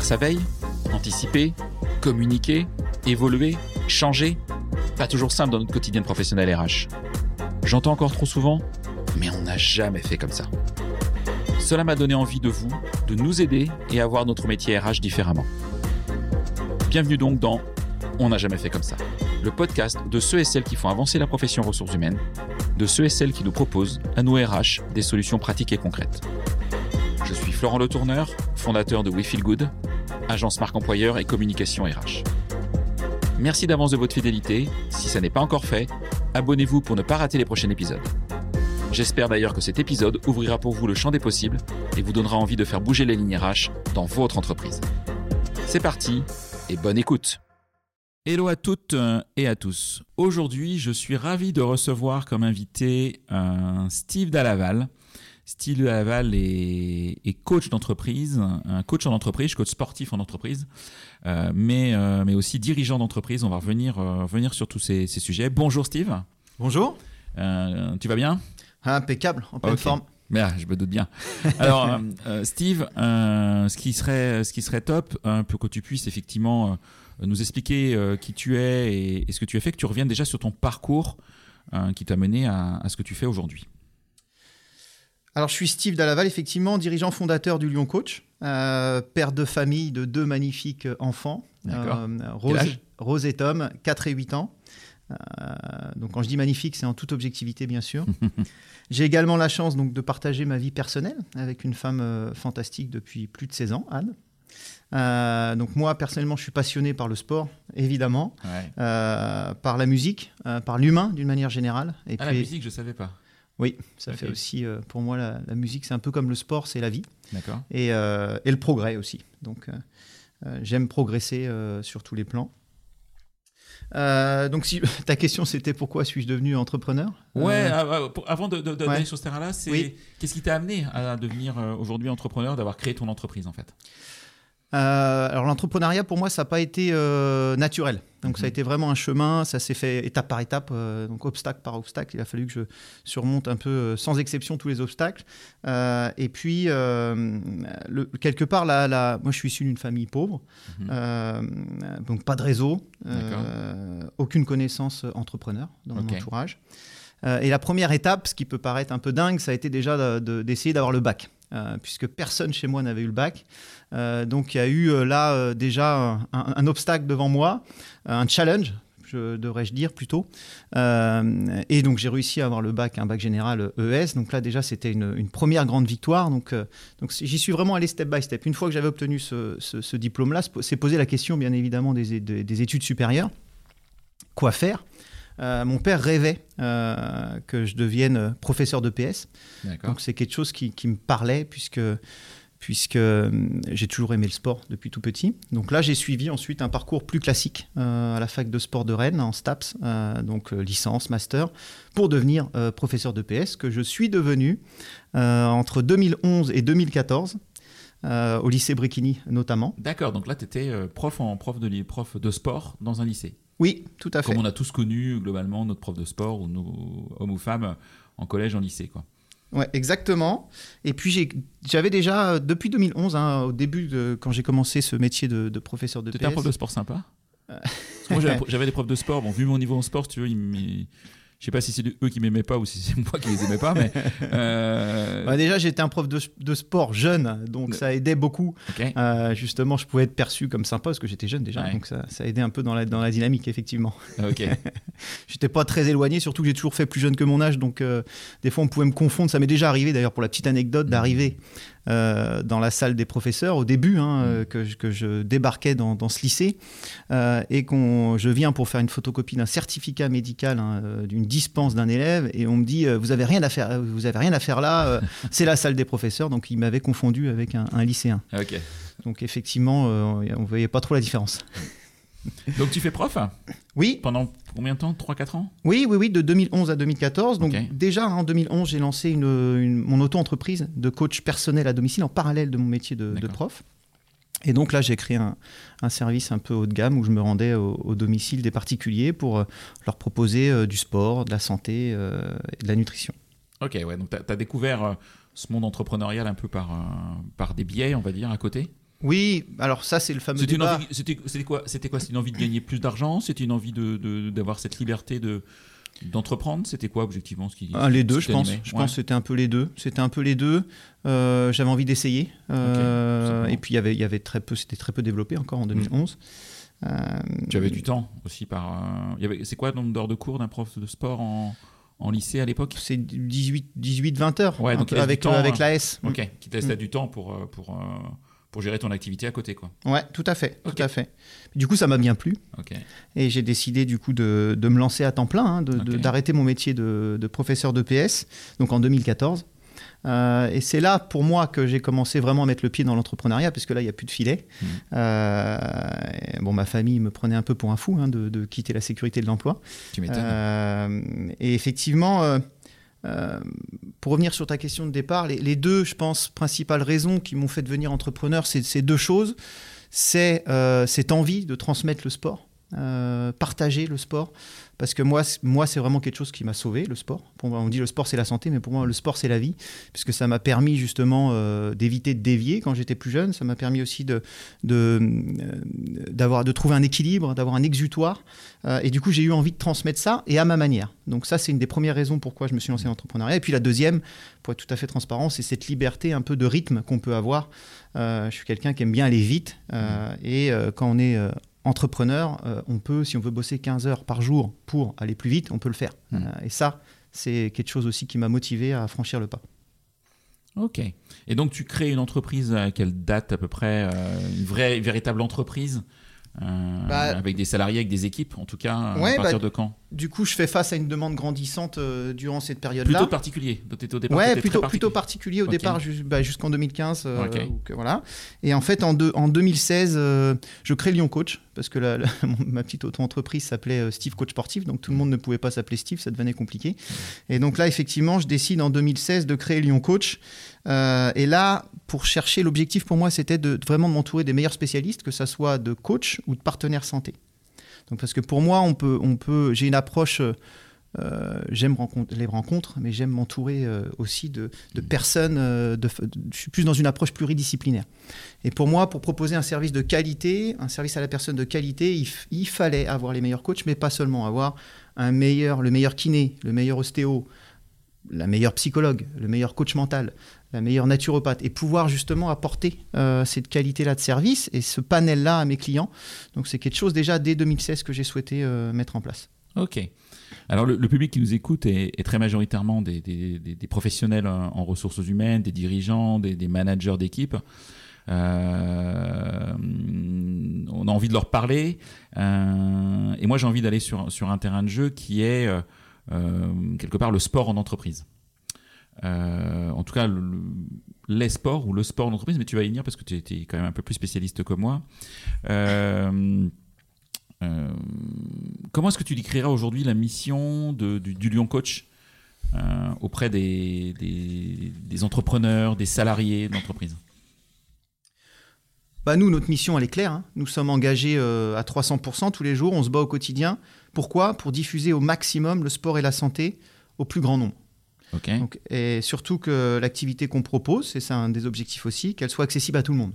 Faire sa veille, anticiper, communiquer, évoluer, changer. Pas toujours simple dans notre quotidien professionnel RH. J'entends encore trop souvent, mais on n'a jamais fait comme ça. Cela m'a donné envie de vous, de nous aider et à voir notre métier RH différemment. Bienvenue donc dans On n'a jamais fait comme ça, le podcast de ceux et celles qui font avancer la profession ressources humaines, de ceux et celles qui nous proposent, à nos RH, des solutions pratiques et concrètes. Je suis Florent Le Tourneur, fondateur de We Feel Good, agence marque employeur et communication RH. Merci d'avance de votre fidélité. Si ça n'est pas encore fait, abonnez-vous pour ne pas rater les prochains épisodes. J'espère d'ailleurs que cet épisode ouvrira pour vous le champ des possibles et vous donnera envie de faire bouger les lignes RH dans votre entreprise. C'est parti et bonne écoute. Hello à toutes euh, et à tous. Aujourd'hui, je suis ravi de recevoir comme invité un Steve Dalaval. Steve Dalaval est, est coach d'entreprise, un coach en entreprise, coach sportif en entreprise, euh, mais, euh, mais aussi dirigeant d'entreprise. On va revenir, euh, revenir sur tous ces, ces sujets. Bonjour Steve. Bonjour. Euh, tu vas bien? Impeccable, en pleine forme. Bien, je me doute bien. Alors, euh, Steve, euh, ce, qui serait, ce qui serait top, un peu que tu puisses effectivement euh, nous expliquer qui tu es et, et ce que tu as fait, que tu reviennes déjà sur ton parcours euh, qui t'a mené à, à ce que tu fais aujourd'hui. Alors, je suis Steve Dalaval, effectivement, dirigeant fondateur du Lyon Coach, euh, père de famille de deux magnifiques enfants, D'accord. Euh, Rose, et Tom, 4 et 8 ans. Euh, donc, quand je dis magnifique, c'est en toute objectivité, bien sûr. J'ai également la chance donc, de partager ma vie personnelle avec une femme euh, fantastique depuis plus de 16 ans, Anne. Euh, donc moi personnellement je suis passionné par le sport évidemment Ouais. euh, par la musique euh, par l'humain d'une manière générale et Ah, la musique, je savais pas. Oui, ça fait aussi, euh, pour moi, la, la musique, c'est un peu comme le sport, c'est la vie. D'accord. Et, euh, et le progrès aussi. Donc, euh, j'aime progresser sur tous les plans. Donc, si ta question, c'était pourquoi suis-je devenu entrepreneur? Ouais, ah, avant de, de- de- ouais. d'aller sur ce terrain-là, c'est Oui. qu'est-ce qui t'a amené à devenir aujourd'hui entrepreneur, d'avoir créé ton entreprise en fait? Euh, alors l'entrepreneuriat pour moi ça n'a pas été euh, naturel. Donc ça a Mhm. été vraiment un chemin, ça s'est fait étape par étape, euh, donc obstacle par obstacle. Il a fallu que je surmonte un peu sans exception tous les obstacles. Et puis le- quelque part là, là, moi je suis issu d'une famille pauvre, Mhm. donc pas de réseau, aucune connaissance entrepreneur dans mon entourage. Euh, et la première étape, ce qui peut paraître un peu dingue, ça a été déjà de- de- d'essayer d'avoir le bac. euh, puisque personne chez moi n'avait eu le bac. Euh, donc il y a eu là déjà un, obstacle devant moi, un challenge, je devrais-je dire plutôt. Et donc j'ai réussi à avoir le bac, un bac général ES. Donc là déjà c'était une, première grande victoire. Donc, j'y suis vraiment allé step by step. Une fois que j'avais obtenu ce, diplôme-là, s'est posé la question bien évidemment des études supérieures. Quoi faire? Euh, mon père rêvait euh, que je devienne professeur de PS. Donc c'est quelque chose qui, qui me parlait puisque, puisque euh, j'ai toujours aimé le sport depuis tout petit. Donc là j'ai suivi ensuite un parcours plus classique euh, à la fac de sport de Rennes en STAPS, euh, donc euh, licence, master, pour devenir euh, professeur de PS que je suis devenu euh, entre 2011 et 2014. euh, au lycée Bréquigny notamment. D'accord, donc là tu étais prof, en, prof, de, li- prof de sport dans un lycée. Oui, tout à fait. Comme on a tous connu globalement notre prof de sport ou nos hommes ou femmes en collège, en lycée. Quoi. Ouais, exactement. Et puis j'avais déjà, depuis 2011, hein, au début, de, quand j'ai commencé ce métier de, de professeur de C'était un prof de sport sympa Euh. Moi j'avais- des profs de sport, bon vu mon niveau en sport, si tu veux, ils je sais pas si c'est eux qui m'aimaient pas ou si c'est moi qui les aimais pas, mais... euh, Bah, déjà, j'étais un prof de, de sport jeune, donc ça aidait beaucoup. Euh, justement, je pouvais être perçu comme sympa parce que j'étais jeune déjà, Ouais. donc ça, ça aidait un peu dans la, dans la dynamique, effectivement. ok. J'étais pas très éloigné, surtout que j'ai toujours fait plus jeune que mon âge, donc euh, des fois on pouvait me confondre. Ça m'est déjà arrivé, d'ailleurs, pour la petite anecdote, d'arriver euh, dans la salle des professeurs au début, hein, euh, que, je- que je débarquais dans, dans ce lycée euh, et qu'on je viens pour faire une photocopie d'un certificat médical, hein, d'une dispense d'un élève, et on me dit vous avez rien à faire, vous avez rien à faire là, c'est la salle des professeurs. Donc il m'avait confondu avec un, un lycéen. ok. Donc effectivement, on voyait pas trop la différence. Donc tu fais prof Oui, pendant combien de temps? 3-4 ans? Oui, oui, oui, de 2011 à 2014. Donc déjà en 2011, j'ai lancé une, une- mon auto-entreprise de coach personnel à domicile en parallèle de mon métier de, prof. Et donc là, j'ai créé un, un service un peu haut de gamme où je me rendais au, au domicile des particuliers pour euh, leur proposer euh, du sport, de la santé euh, et de la nutrition. Ok, ouais, donc tu as, découvert euh, ce monde entrepreneurial un peu par, par des biais, on va dire, à côté? Oui, alors ça c'est le fameux C'était débat. quoi C'était quoi? C'était une envie de gagner plus d'argent? C'était une envie de- de- d'avoir cette liberté de d'entreprendre? C'était quoi objectivement ce qui Ah, les deux, je pense. Je Ouais. pense que c'était un peu les deux. C'était un peu les deux. Euh, J'avais envie d'essayer. Euh, et puis il y avait, il y avait très peu, c'était très peu développé encore en 2011. Euh, Tu avais du temps aussi par. euh, il y avait- C'est quoi le nombre d'heures de cours d'un prof de sport en, en lycée à l'époque? C'est 18, 18, 20 heures. Ouais, donc avec, temps, avec hein. l'AS. Ok, qui te laisse Mm. du temps pour, pour, pour gérer ton activité à côté, quoi. Ouais, tout à fait, tout à fait. Du coup, ça m'a bien plu et j'ai décidé du coup de, de me lancer à temps plein, hein, d'arrêter mon métier de, de professeur de PS, donc en 2014. Euh, et c'est là pour moi que j'ai commencé vraiment à mettre le pied dans l'entrepreneuriat, parce que là, il n'y a plus de filet. Mhm. Euh, bon, ma famille me prenait un peu pour un fou hein, de, de quitter la sécurité de l'emploi. Tu m'étonnes. Euh, et effectivement, euh, pour revenir sur ta question de départ, les, les deux, je pense, principales raisons qui m'ont fait devenir entrepreneur, c'est ces deux choses. C'est euh, cette envie de transmettre le sport, euh, partager le sport. Parce que moi, moi c'est vraiment quelque chose qui m'a sauvé, le sport. Pour moi, on dit le sport, c'est la santé, mais pour moi, le sport, c'est la vie. Puisque ça m'a permis justement euh, d'éviter de dévier quand j'étais plus jeune. Ça m'a permis aussi de, de, euh, de trouver un équilibre, d'avoir un exutoire. Et du coup, j'ai eu envie de transmettre ça et à ma manière. Donc ça, c'est une des premières raisons pourquoi je me suis lancé dans l'entrepreneuriat. Et puis la deuxième, pour être tout à fait transparent, c'est cette liberté un peu de rythme qu'on peut avoir. Je suis quelqu'un qui aime bien aller vite. euh, et quand on est entrepreneur, euh, on peut, si on veut bosser 15 heures par jour pour aller plus vite, on peut le faire. Mm. Euh, et ça, c'est quelque chose aussi qui m'a motivé à franchir le pas. Ok. Et donc, tu crées une entreprise à quelle date à peu près euh, Une vraie, véritable entreprise? Euh, Bah- avec des salariés, avec des équipes, en tout cas, Ouais, à partir bah, de quand? Du coup, je fais face à une demande grandissante euh, durant cette période-là. Plutôt particulier. Au départ, Ouais, plutôt, très plutôt particulier. particulier au départ bah, jusqu'en 2015. euh, Ok. ou que- voilà. Et en fait, en, deux- en 2016, euh, je crée Lyon Coach parce que la- la- ma petite auto-entreprise s'appelait euh, Steve Coach Sportif, donc tout le monde ne pouvait pas s'appeler Steve, ça devenait compliqué. Et donc là, effectivement, je décide en 2016 de créer Lyon Coach. Euh, et là, pour chercher, l'objectif pour moi, c'était de, vraiment de m'entourer des meilleurs spécialistes, que ça soit de coach ou de partenaires santé. Donc parce que pour moi, on peut, on peut, j'ai une approche. euh, j'aime les rencontres, mais j'aime m'entourer euh, aussi de, personnes. je suis plus dans une approche pluridisciplinaire. Et pour moi, pour proposer un service de qualité, un service à la personne de qualité, il, il fallait avoir les meilleurs coachs, mais pas seulement avoir un meilleur, le meilleur kiné, le meilleur ostéo, la meilleure psychologue, le meilleur coach mental, la meilleure naturopathe, et pouvoir justement apporter euh, cette qualité-là de service et ce panel-là à mes clients. Donc c'est quelque chose déjà dès 2016 que j'ai souhaité euh, mettre en place. Ok. Alors, le, public qui nous écoute est, très majoritairement des, professionnels en, ressources humaines, des dirigeants, des, managers d'équipe. Euh, on a envie de leur parler. Et moi, j'ai envie d'aller sur, un terrain de jeu qui est, quelque part, le sport en entreprise. Euh, en tout cas, le- le- les sports ou le sport en entreprise, mais tu vas y venir parce que tu es quand même un peu plus spécialiste que moi. Euh, euh, comment est-ce que tu décriras aujourd'hui la mission de- du, du Lyon Coach auprès des, entrepreneurs, des salariés d'entreprise? Bah nous, notre mission, elle est claire. hein. Nous sommes engagés à 300% tous les jours. On se bat au quotidien. Pourquoi? Pour diffuser au maximum le sport et la santé au plus grand nombre. Donc, et surtout que l'activité qu'on propose, et c'est un des objectifs aussi, qu'elle soit accessible à tout le monde.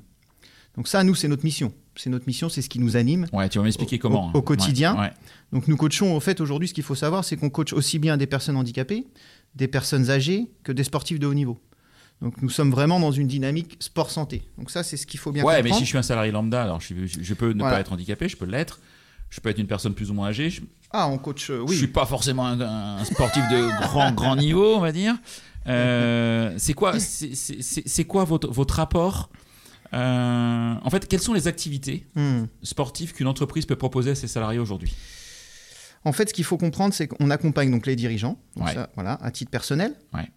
Donc ça, nous, c'est notre mission. C'est notre mission, c'est ce qui nous anime. Ouais, tu vas m'expliquer Au- comment. au hein. quotidien. Ouais, ouais. Donc nous coachons, au fait, aujourd'hui, ce qu'il faut savoir, c'est qu'on coach aussi bien des personnes handicapées, des personnes âgées, que des sportifs de haut niveau. Donc nous sommes vraiment dans une dynamique sport-santé. Donc ça, c'est ce qu'il faut bien Ouais, mais comprendre. si je suis un salarié lambda, alors je, peux ne Voilà. pas être handicapé, je peux l'être. Je peux être une personne plus ou moins âgée. Je, Ah, on coach, euh, je oui. suis pas forcément un, un sportif de grand grand niveau, on va dire. Euh, c'est quoi, c'est- quoi votre, votre rapport Euh, En fait, quelles sont les activités Hmm. sportives qu'une entreprise peut proposer à ses salariés aujourd'hui? En fait, ce qu'il faut comprendre, c'est qu'on accompagne donc les dirigeants, donc Ouais. ça, voilà, à titre personnel, Ouais.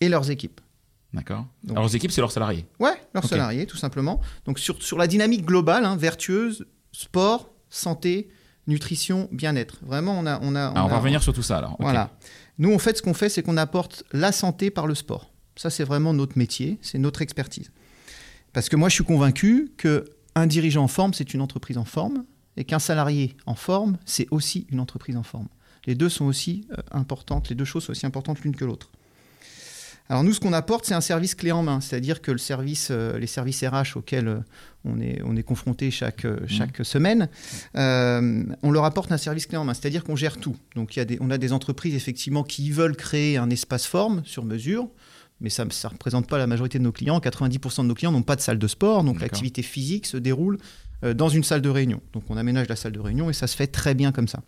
et leurs équipes. D'accord. Alors, les équipes, c'est leurs salariés. Ouais, leurs salariés, tout simplement. Donc sur, sur la dynamique globale, hein, vertueuse, sport, santé, nutrition, bien-être. Vraiment, on a... On, a, Ah, on va revenir sur tout ça alors. Voilà. Nous, en fait, ce qu'on fait, c'est qu'on apporte la santé par le sport. Ça, c'est vraiment notre métier, c'est notre expertise. Parce que moi, je suis convaincu que un dirigeant en forme, c'est une entreprise en forme, et qu'un salarié en forme, c'est aussi une entreprise en forme. Les deux sont aussi euh, importantes, les deux choses sont aussi importantes l'une que l'autre. Alors nous, ce qu'on apporte, c'est un service clé en main, c'est-à-dire que le service, euh, les services RH auxquels euh, on est, on est confronté chaque, euh, mmh. chaque semaine, on leur apporte un service clé en main, c'est-à-dire qu'on gère tout. Donc il y a des, on a des entreprises effectivement qui veulent créer un espace forme sur mesure, mais ça ne représente pas la majorité de nos clients. 90% de nos clients n'ont pas de salle de sport, donc l'activité physique se déroule dans une salle de réunion. Donc on aménage la salle de réunion et ça se fait très bien comme ça.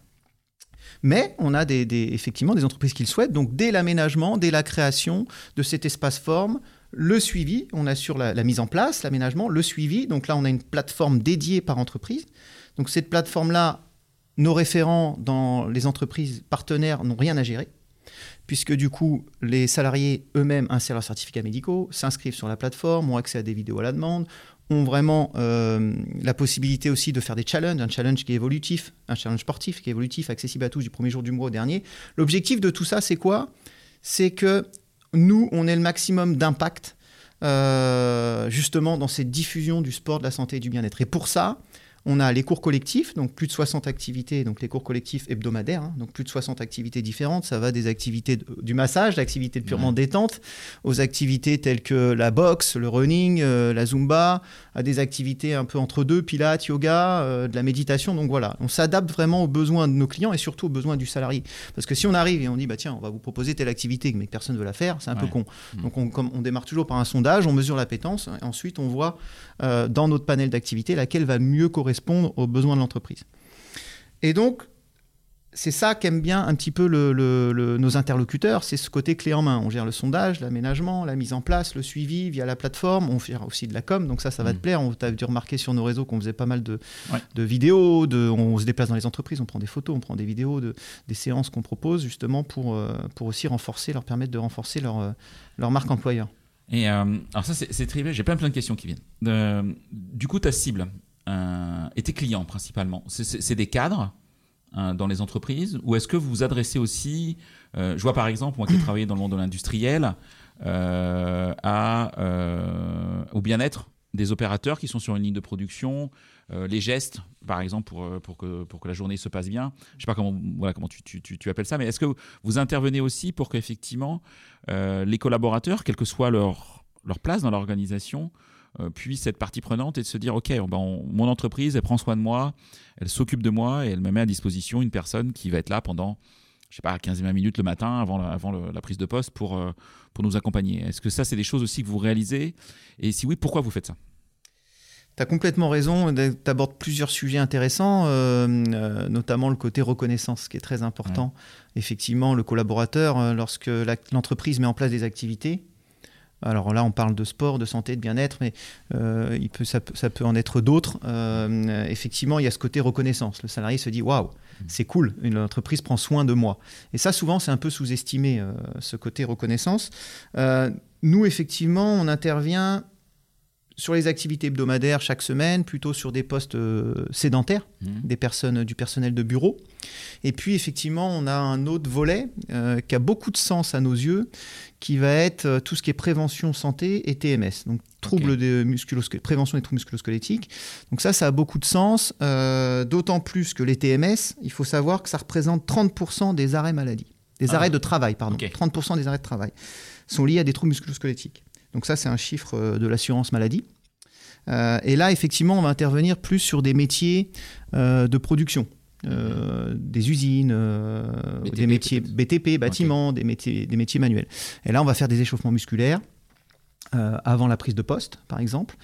Mais on a effectivement des entreprises qui le souhaitent. Donc dès l'aménagement, dès la création de cet espace forme, le suivi, on assure la mise en place, l'aménagement, le suivi. Donc là, on a une plateforme dédiée par entreprise. Donc cette plateforme-là, nos référents dans les entreprises partenaires n'ont rien à gérer puisque du coup, les salariés eux-mêmes insèrent leurs certificats médicaux, s'inscrivent sur la plateforme, ont accès à des vidéos à la demande, ont vraiment euh, la possibilité aussi de faire des challenges, un challenge qui est évolutif, un challenge sportif qui est évolutif, accessible à tous du premier jour du mois au dernier. L'objectif de tout ça, c'est quoi? C'est que nous, on ait le maximum d'impact euh, justement dans cette diffusion du sport, de la santé et du bien-être. Et pour ça, on a les cours collectifs, donc plus de 60 activités, donc les cours collectifs hebdomadaires, hein, donc plus de 60 activités différentes. Ça va des activités du massage, d'activités purement détente, aux activités telles que la boxe, le running, euh, la zumba, à des activités un peu entre deux, pilates, yoga, euh, de la méditation. Donc voilà, on s'adapte vraiment aux besoins de nos clients et surtout aux besoins du salarié. Parce que si on arrive et on dit, bah tiens, on va vous proposer telle activité, mais que personne ne veut la faire, c'est un peu con. Mmh. Donc on, on démarre toujours par un sondage, on mesure l'appétence, et ensuite on voit euh, dans notre panel d'activités laquelle va mieux correspondre aux besoins de l'entreprise. Et donc, c'est ça qu'aiment bien un petit peu nos interlocuteurs, c'est ce côté clé en main. On gère le sondage, l'aménagement, la mise en place, le suivi via la plateforme. On fait aussi de la com, donc ça, ça va te mm. plaire. On t'a dû remarquer sur nos réseaux qu'on faisait pas mal de, vidéos, de, on se déplace dans les entreprises, on prend des photos, on prend des vidéos, de, des séances qu'on propose justement pour, euh, pour aussi renforcer, leur permettre de renforcer leur, euh, leur marque employeur. Et euh, alors ça, c'est très bien. J'ai plein plein de questions qui viennent. du coup, ta cible euh, et tes clients principalement, c'est des cadres hein, dans les entreprises? Ou est-ce que vous vous adressez aussi, euh, je vois par exemple, moi qui ai travaillé dans le monde de l'industriel, au bien-être? Des opérateurs qui sont sur une ligne de production, euh, les gestes, par exemple, pour, euh, pour, que, pour que la journée se passe bien. Je ne sais pas comment, voilà, comment tu, tu, tu, appelles ça, mais est-ce que vous intervenez aussi pour qu'effectivement euh, les collaborateurs, quelle que soit leur, place dans l'organisation, puissent être partie prenante et se dire, OK, ben, mon entreprise, elle prend soin de moi, elle s'occupe de moi et elle me met à disposition une personne qui va être là pendant je sais pas, 15-20 minutes le matin avant la, avant la prise de poste pour, pour nous accompagner. Est-ce que ça, c'est des choses aussi que vous réalisez? Et si oui, pourquoi vous faites ça? Tu as complètement raison, tu abordes plusieurs sujets intéressants, euh, euh, notamment le côté reconnaissance, qui est très important. Effectivement, le collaborateur, euh, lorsque l'entreprise met en place des activités, alors là, on parle de sport, de santé, de bien-être, mais il peut, ça, peut en être d'autres. effectivement, il y a ce côté reconnaissance. Le salarié se dit waouh, c'est cool, une entreprise prend soin de moi. Et ça, souvent, c'est un peu sous-estimé, ce côté reconnaissance. nous, effectivement, on intervient sur les activités hebdomadaires chaque semaine, plutôt sur des postes euh, sédentaires, mmh. des personnes, du personnel de bureau. Et puis effectivement, on a un autre volet euh, qui a beaucoup de sens à nos yeux, qui va être euh, tout ce qui est prévention santé et TMS, donc troubles de prévention des troubles musculosquelettiques. Donc ça, ça a beaucoup de sens, d'autant plus que les TMS, il faut savoir que ça représente 30% des arrêts maladie, des ah. arrêts de travail, pardon, 30% des arrêts de travail sont liés à des troubles musculosquelettiques. Donc ça, c'est un chiffre euh, de l'assurance maladie. Euh, et là, effectivement, on va intervenir plus sur des métiers euh, de production. Des usines, des métiers BTP, bâtiments, des, métiers, des métiers manuels. Et là, on va faire des échauffements musculaires avant la prise de poste, par exemple,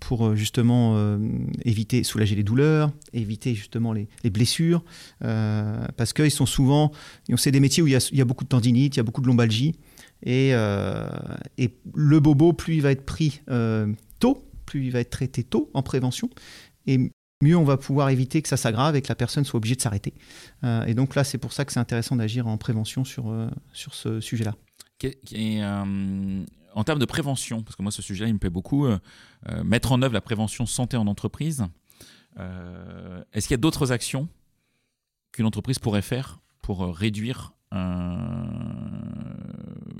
pour justement éviter, soulager les douleurs, éviter justement les, blessures, parce qu'ils sont souvent, c'est des métiers où il y, a, il y, a, beaucoup de tendinite, il y a beaucoup de lombalgie, et, euh, et, le bobo, plus il va être pris euh, tôt, plus il va être traité tôt en prévention, et mieux on va pouvoir éviter que ça s'aggrave et que la personne soit obligée de s'arrêter. Euh, et donc là, c'est pour ça que c'est intéressant d'agir en prévention sur, sur ce sujet-là. en termes de prévention, parce que moi ce sujet-là il me plaît beaucoup, mettre en œuvre la prévention santé en entreprise, est-ce qu'il y a d'autres actions qu'une entreprise pourrait faire pour réduire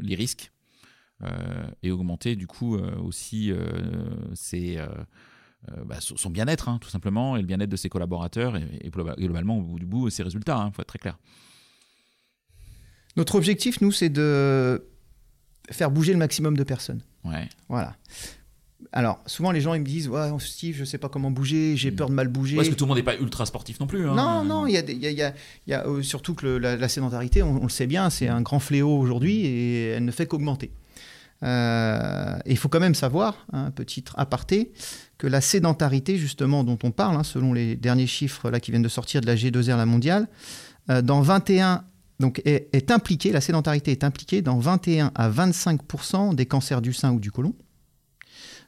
les risques euh, et augmenter du coup euh, aussi euh, bah, son bien-être, hein, tout simplement, et le bien-être de ses collaborateurs, et, globalement, au bout du bout, ses résultats, il hein, faut être très clair. Notre objectif, nous, c'est de faire bouger le maximum de personnes. Ouais. Voilà. Alors, souvent, les gens, ils me disent Ouais, Steve, je sais pas comment bouger, j'ai Mm. peur de mal bouger. Parce que tout le monde n'est pas ultra sportif non plus. hein. Non, non, il y a, des- il y a- il y a- il y a, euh, surtout que le- la, la sédentarité, on, on le sait bien, c'est un grand fléau aujourd'hui et elle ne fait qu'augmenter. Euh, et il faut quand même savoir, un petit aparté, que la sédentarité, justement, dont on parle, hein, selon les derniers chiffres là, qui viennent de sortir de la G2R, la mondiale, euh, dans 21, donc est, est impliquée, la sédentarité est impliquée dans 21 à 25% des cancers du sein ou du côlon,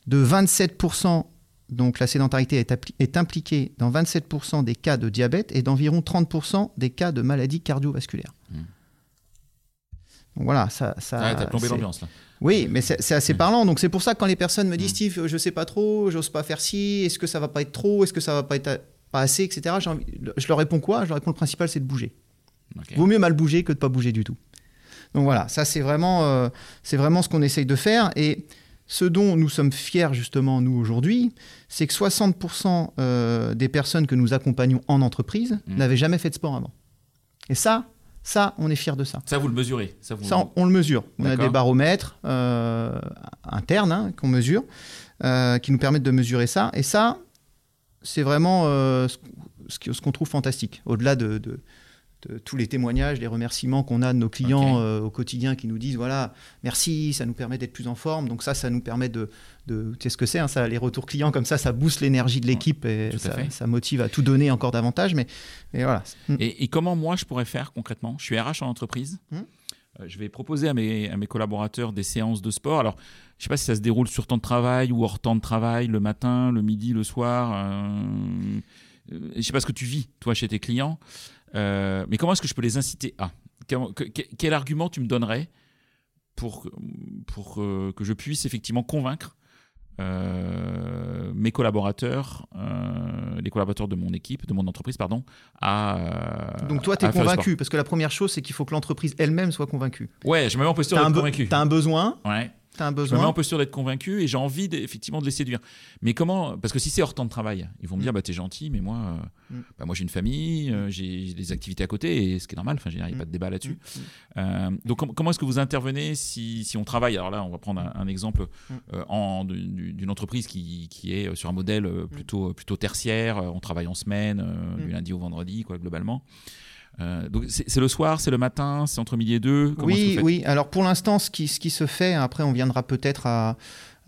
de 27%, donc la sédentarité est, impliquée dans 27% des cas de diabète et d'environ 30% des cas de maladies cardiovasculaires. Mm. Donc voilà, ça. ça Ouais, t'as plombé l'ambiance là. Oui, mais c'est assez parlant. Donc c'est pour ça que quand les personnes me disent Mm. Steve, je sais pas trop, j'ose pas faire ci, est-ce que ça va pas être trop, est-ce que ça va pas être pas assez, etc. envie- je leur réponds quoi? Je leur réponds le principal, c'est de bouger. Vaut mieux mal bouger que de pas bouger du tout. Donc voilà, ça c'est vraiment, euh, c'est vraiment ce qu'on essaye de faire. Et ce dont nous sommes fiers justement, nous, aujourd'hui, c'est que 60% euh, des personnes que nous accompagnons en entreprise Mm. n'avaient jamais fait de sport avant. Et ça, ça, on est fiers de ça. Ça, vous le mesurez. Ça, vous... Ça, on, on le mesure. On a des baromètres euh, internes hein, qu'on mesure, euh, qui nous permettent de mesurer ça. Et ça, c'est vraiment euh, ce, qu'on trouve fantastique. Au-delà de, de- de tous les témoignages, les remerciements qu'on a de nos clients euh, au quotidien qui nous disent voilà, merci, ça nous permet d'être plus en forme. Donc ça, ça nous permet de, de tu sais ce que c'est, hein, ça, les retours clients comme ça, ça booste l'énergie de l'équipe et ça, motive à tout donner encore davantage. Mais, mais voilà. Et, et comment moi je pourrais faire concrètement? Je suis RH en entreprise. Hmm. Euh, je vais proposer à mes, à mes collaborateurs des séances de sport. Alors, je sais pas si ça se déroule sur temps de travail ou hors temps de travail, le matin, le midi, le soir. Euh, je sais pas ce que tu vis, toi, chez tes clients. Euh, mais comment est-ce que je peux les inciter à Quel argument tu me donnerais pour, pour euh, que je puisse effectivement convaincre euh, mes collaborateurs, euh, les collaborateurs de mon équipe, de mon entreprise, pardon, à. Donc toi, tu es convaincu, parce que la première chose, c'est qu'il faut que l'entreprise elle-même soit convaincue. Ouais, je me mets en posture Tu as, un be- convaincu. T'as un besoin, un Je me mets besoin. en posture d'être convaincu et j'ai envie effectivement de les séduire. Mais comment Parce que si c'est hors temps de travail, ils vont me dire bah t'es gentil, mais moi, euh, Mm. bah, moi j'ai une famille, euh, j'ai j'ai des activités à côté, et ce qui est normal. Enfin, il n'y a Mm. pas de débat là-dessus. Mm. Euh, donc com- comment est-ce que vous intervenez si, si on travaille? Alors là, on va prendre un, un exemple Mm. en- du- du- d'une entreprise qui, qui est sur un modèle plutôt plutôt tertiaire. On travaille en semaine, Mm. du lundi au vendredi, quoi, globalement. Euh, donc c'est le soir, c'est le matin, c'est entre midi et deux? Comment Oui, oui. Alors pour l'instant, ce qui, ce qui se fait, après on viendra peut-être à,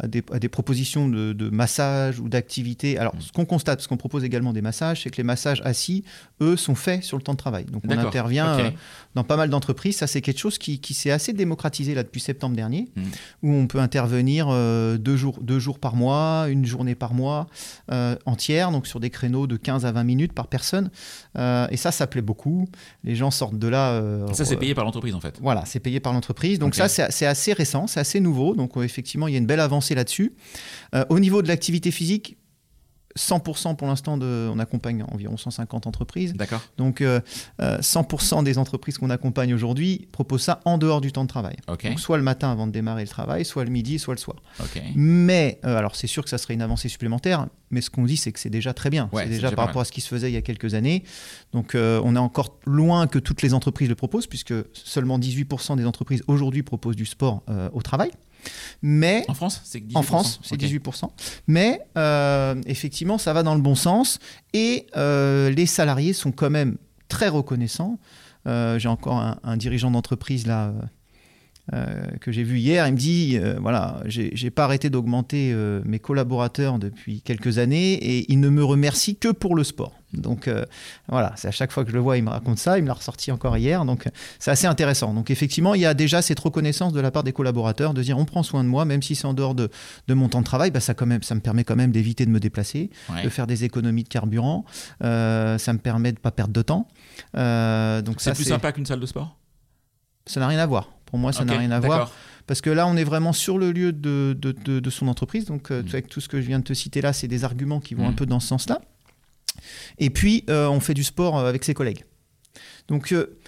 à des, à des propositions de, de massage ou d'activité. Alors Mm. ce qu'on constate, parce qu'on propose également des massages, c'est que les massages assis, eux, sont faits sur le temps de travail. Donc on intervient euh, dans pas mal d'entreprises. Ça, c'est quelque chose qui, qui s'est assez démocratisé là depuis septembre dernier, Mm. où on peut intervenir euh, deux, jours, deux jours par mois, une journée par mois euh, entière, donc sur des créneaux de 15 à 20 minutes par personne. Et ça, ça plaît beaucoup. Les gens sortent de là. Ça c'est payé par l'entreprise en fait. voilà, c'est payé par l'entreprise. Donc ça, c'est assez récent, c'est assez nouveau. Donc effectivement, il y a une belle avancée là-dessus. Euh, au niveau de l'activité physique, 100% pour l'instant, on accompagne environ 150 entreprises. D'accord. Donc euh, euh, 100% des entreprises qu'on accompagne aujourd'hui proposent ça en dehors du temps de travail. Ok. Donc soit le matin avant de démarrer le travail, soit le midi, soit le soir. Ok. Mais, euh, alors c'est sûr que ça serait une avancée supplémentaire, mais ce qu'on dit, c'est que c'est déjà très bien. Ouais, c'est déjà déjà par rapport à ce qui se faisait il y a quelques années. Donc euh, on est encore loin que toutes les entreprises le proposent, puisque seulement 18% des entreprises aujourd'hui proposent du sport euh, au travail. Mais En France, c'est 18%. en France, c'est Ok. 18%. Mais euh, effectivement, ça va dans le bon sens. Et euh, les salariés sont quand même très reconnaissants. Euh, j'ai encore un, un dirigeant d'entreprise là. Euh, que j'ai vu hier, il me dit euh, voilà, j'ai pas arrêté d'augmenter euh, mes collaborateurs depuis quelques années et il ne me remercie que pour le sport. Donc euh, voilà, c'est à chaque fois que je le vois, il me raconte ça, il me l'a ressorti encore hier, donc c'est assez intéressant. Donc effectivement, il y a déjà cette reconnaissance de la part des collaborateurs de dire on prend soin de moi, même si c'est en dehors de, de mon temps de travail, bah, ça, quand même, ça me permet quand même d'éviter de me déplacer, Ouais. de faire des économies de carburant, euh, ça me permet de pas perdre de temps. Euh, donc C'est plus sympa qu'une salle de sport? Ça n'a rien à voir. Pour moi, ça n'a rien à voir. Parce que là, on est vraiment sur le lieu de, de, de- de son entreprise. Donc, euh, Mm. avec tout ce que je viens de te citer là, c'est des arguments qui vont Mm. un peu dans ce sens-là. Et puis, euh, on fait du sport euh, avec ses collègues. Donc, euh,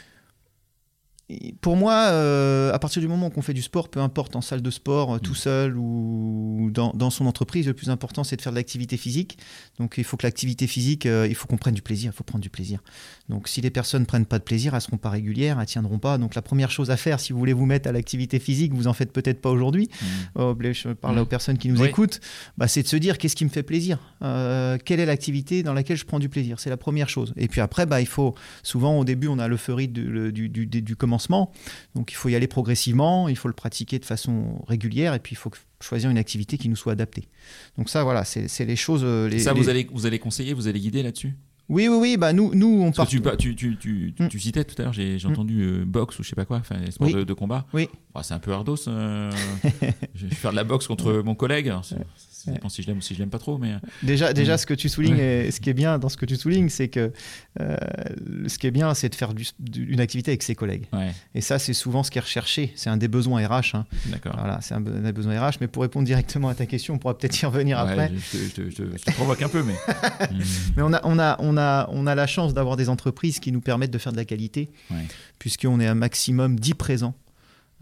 pour moi, euh, à partir du moment qu'on fait du sport, peu importe en salle de sport, euh, tout mm. seul ou dans, dans, son entreprise, le plus important c'est de faire de l'activité physique. Donc il faut que l'activité physique, euh, il faut qu'on prenne du plaisir, il faut prendre du plaisir. Donc si les personnes ne prennent pas de plaisir, elles seront pas régulières, elles tiendront pas. Donc la première chose à faire, si vous voulez vous mettre à l'activité physique, vous en faites peut-être pas aujourd'hui. Mm. Oh, je parle aux personnes qui nous écoutent, bah, c'est de se dire qu'est-ce qui me fait plaisir, quelle est l'activité dans laquelle je prends du plaisir? C'est la première chose. Et puis après, bah, il faut souvent au début on a l'euphorie du, du, du, du donc il faut y aller progressivement, il faut le pratiquer de façon régulière et puis il faut choisir une activité qui nous soit adaptée. Donc ça, voilà, c'est les choses. Euh, les, ça, Vous, allez, vous allez conseiller, vous allez guider là-dessus? Oui, oui, oui. Bah nous, nous on part. Tu, tu, tu, hmm. tu, citais tout à l'heure, j'ai hmm. entendu euh, boxe ou je sais pas quoi, enfin sport de, combat. Oui. Bah, c'est un peu hardos. Euh, je vais faire de la boxe contre mon collègue. Ça dépend si je l'aime ou si je l'aime pas trop. Mais... Euh, déjà, déjà ce que tu soulignes, et ce qui est bien dans ce que tu soulignes, c'est que euh, ce qui est bien, c'est de faire une activité avec ses collègues. Et ça, c'est souvent ce qui est recherché. C'est un des besoins RH. Hein. D'accord. Voilà, c'est un, des besoins RH. Mais pour répondre directement à ta question, on pourra peut-être y revenir après. Je, te provoque un peu, mais. mais on a, on, a, on, a, on a la chance d'avoir des entreprises qui nous permettent de faire de la qualité, puisqu'on est un maximum 10 présents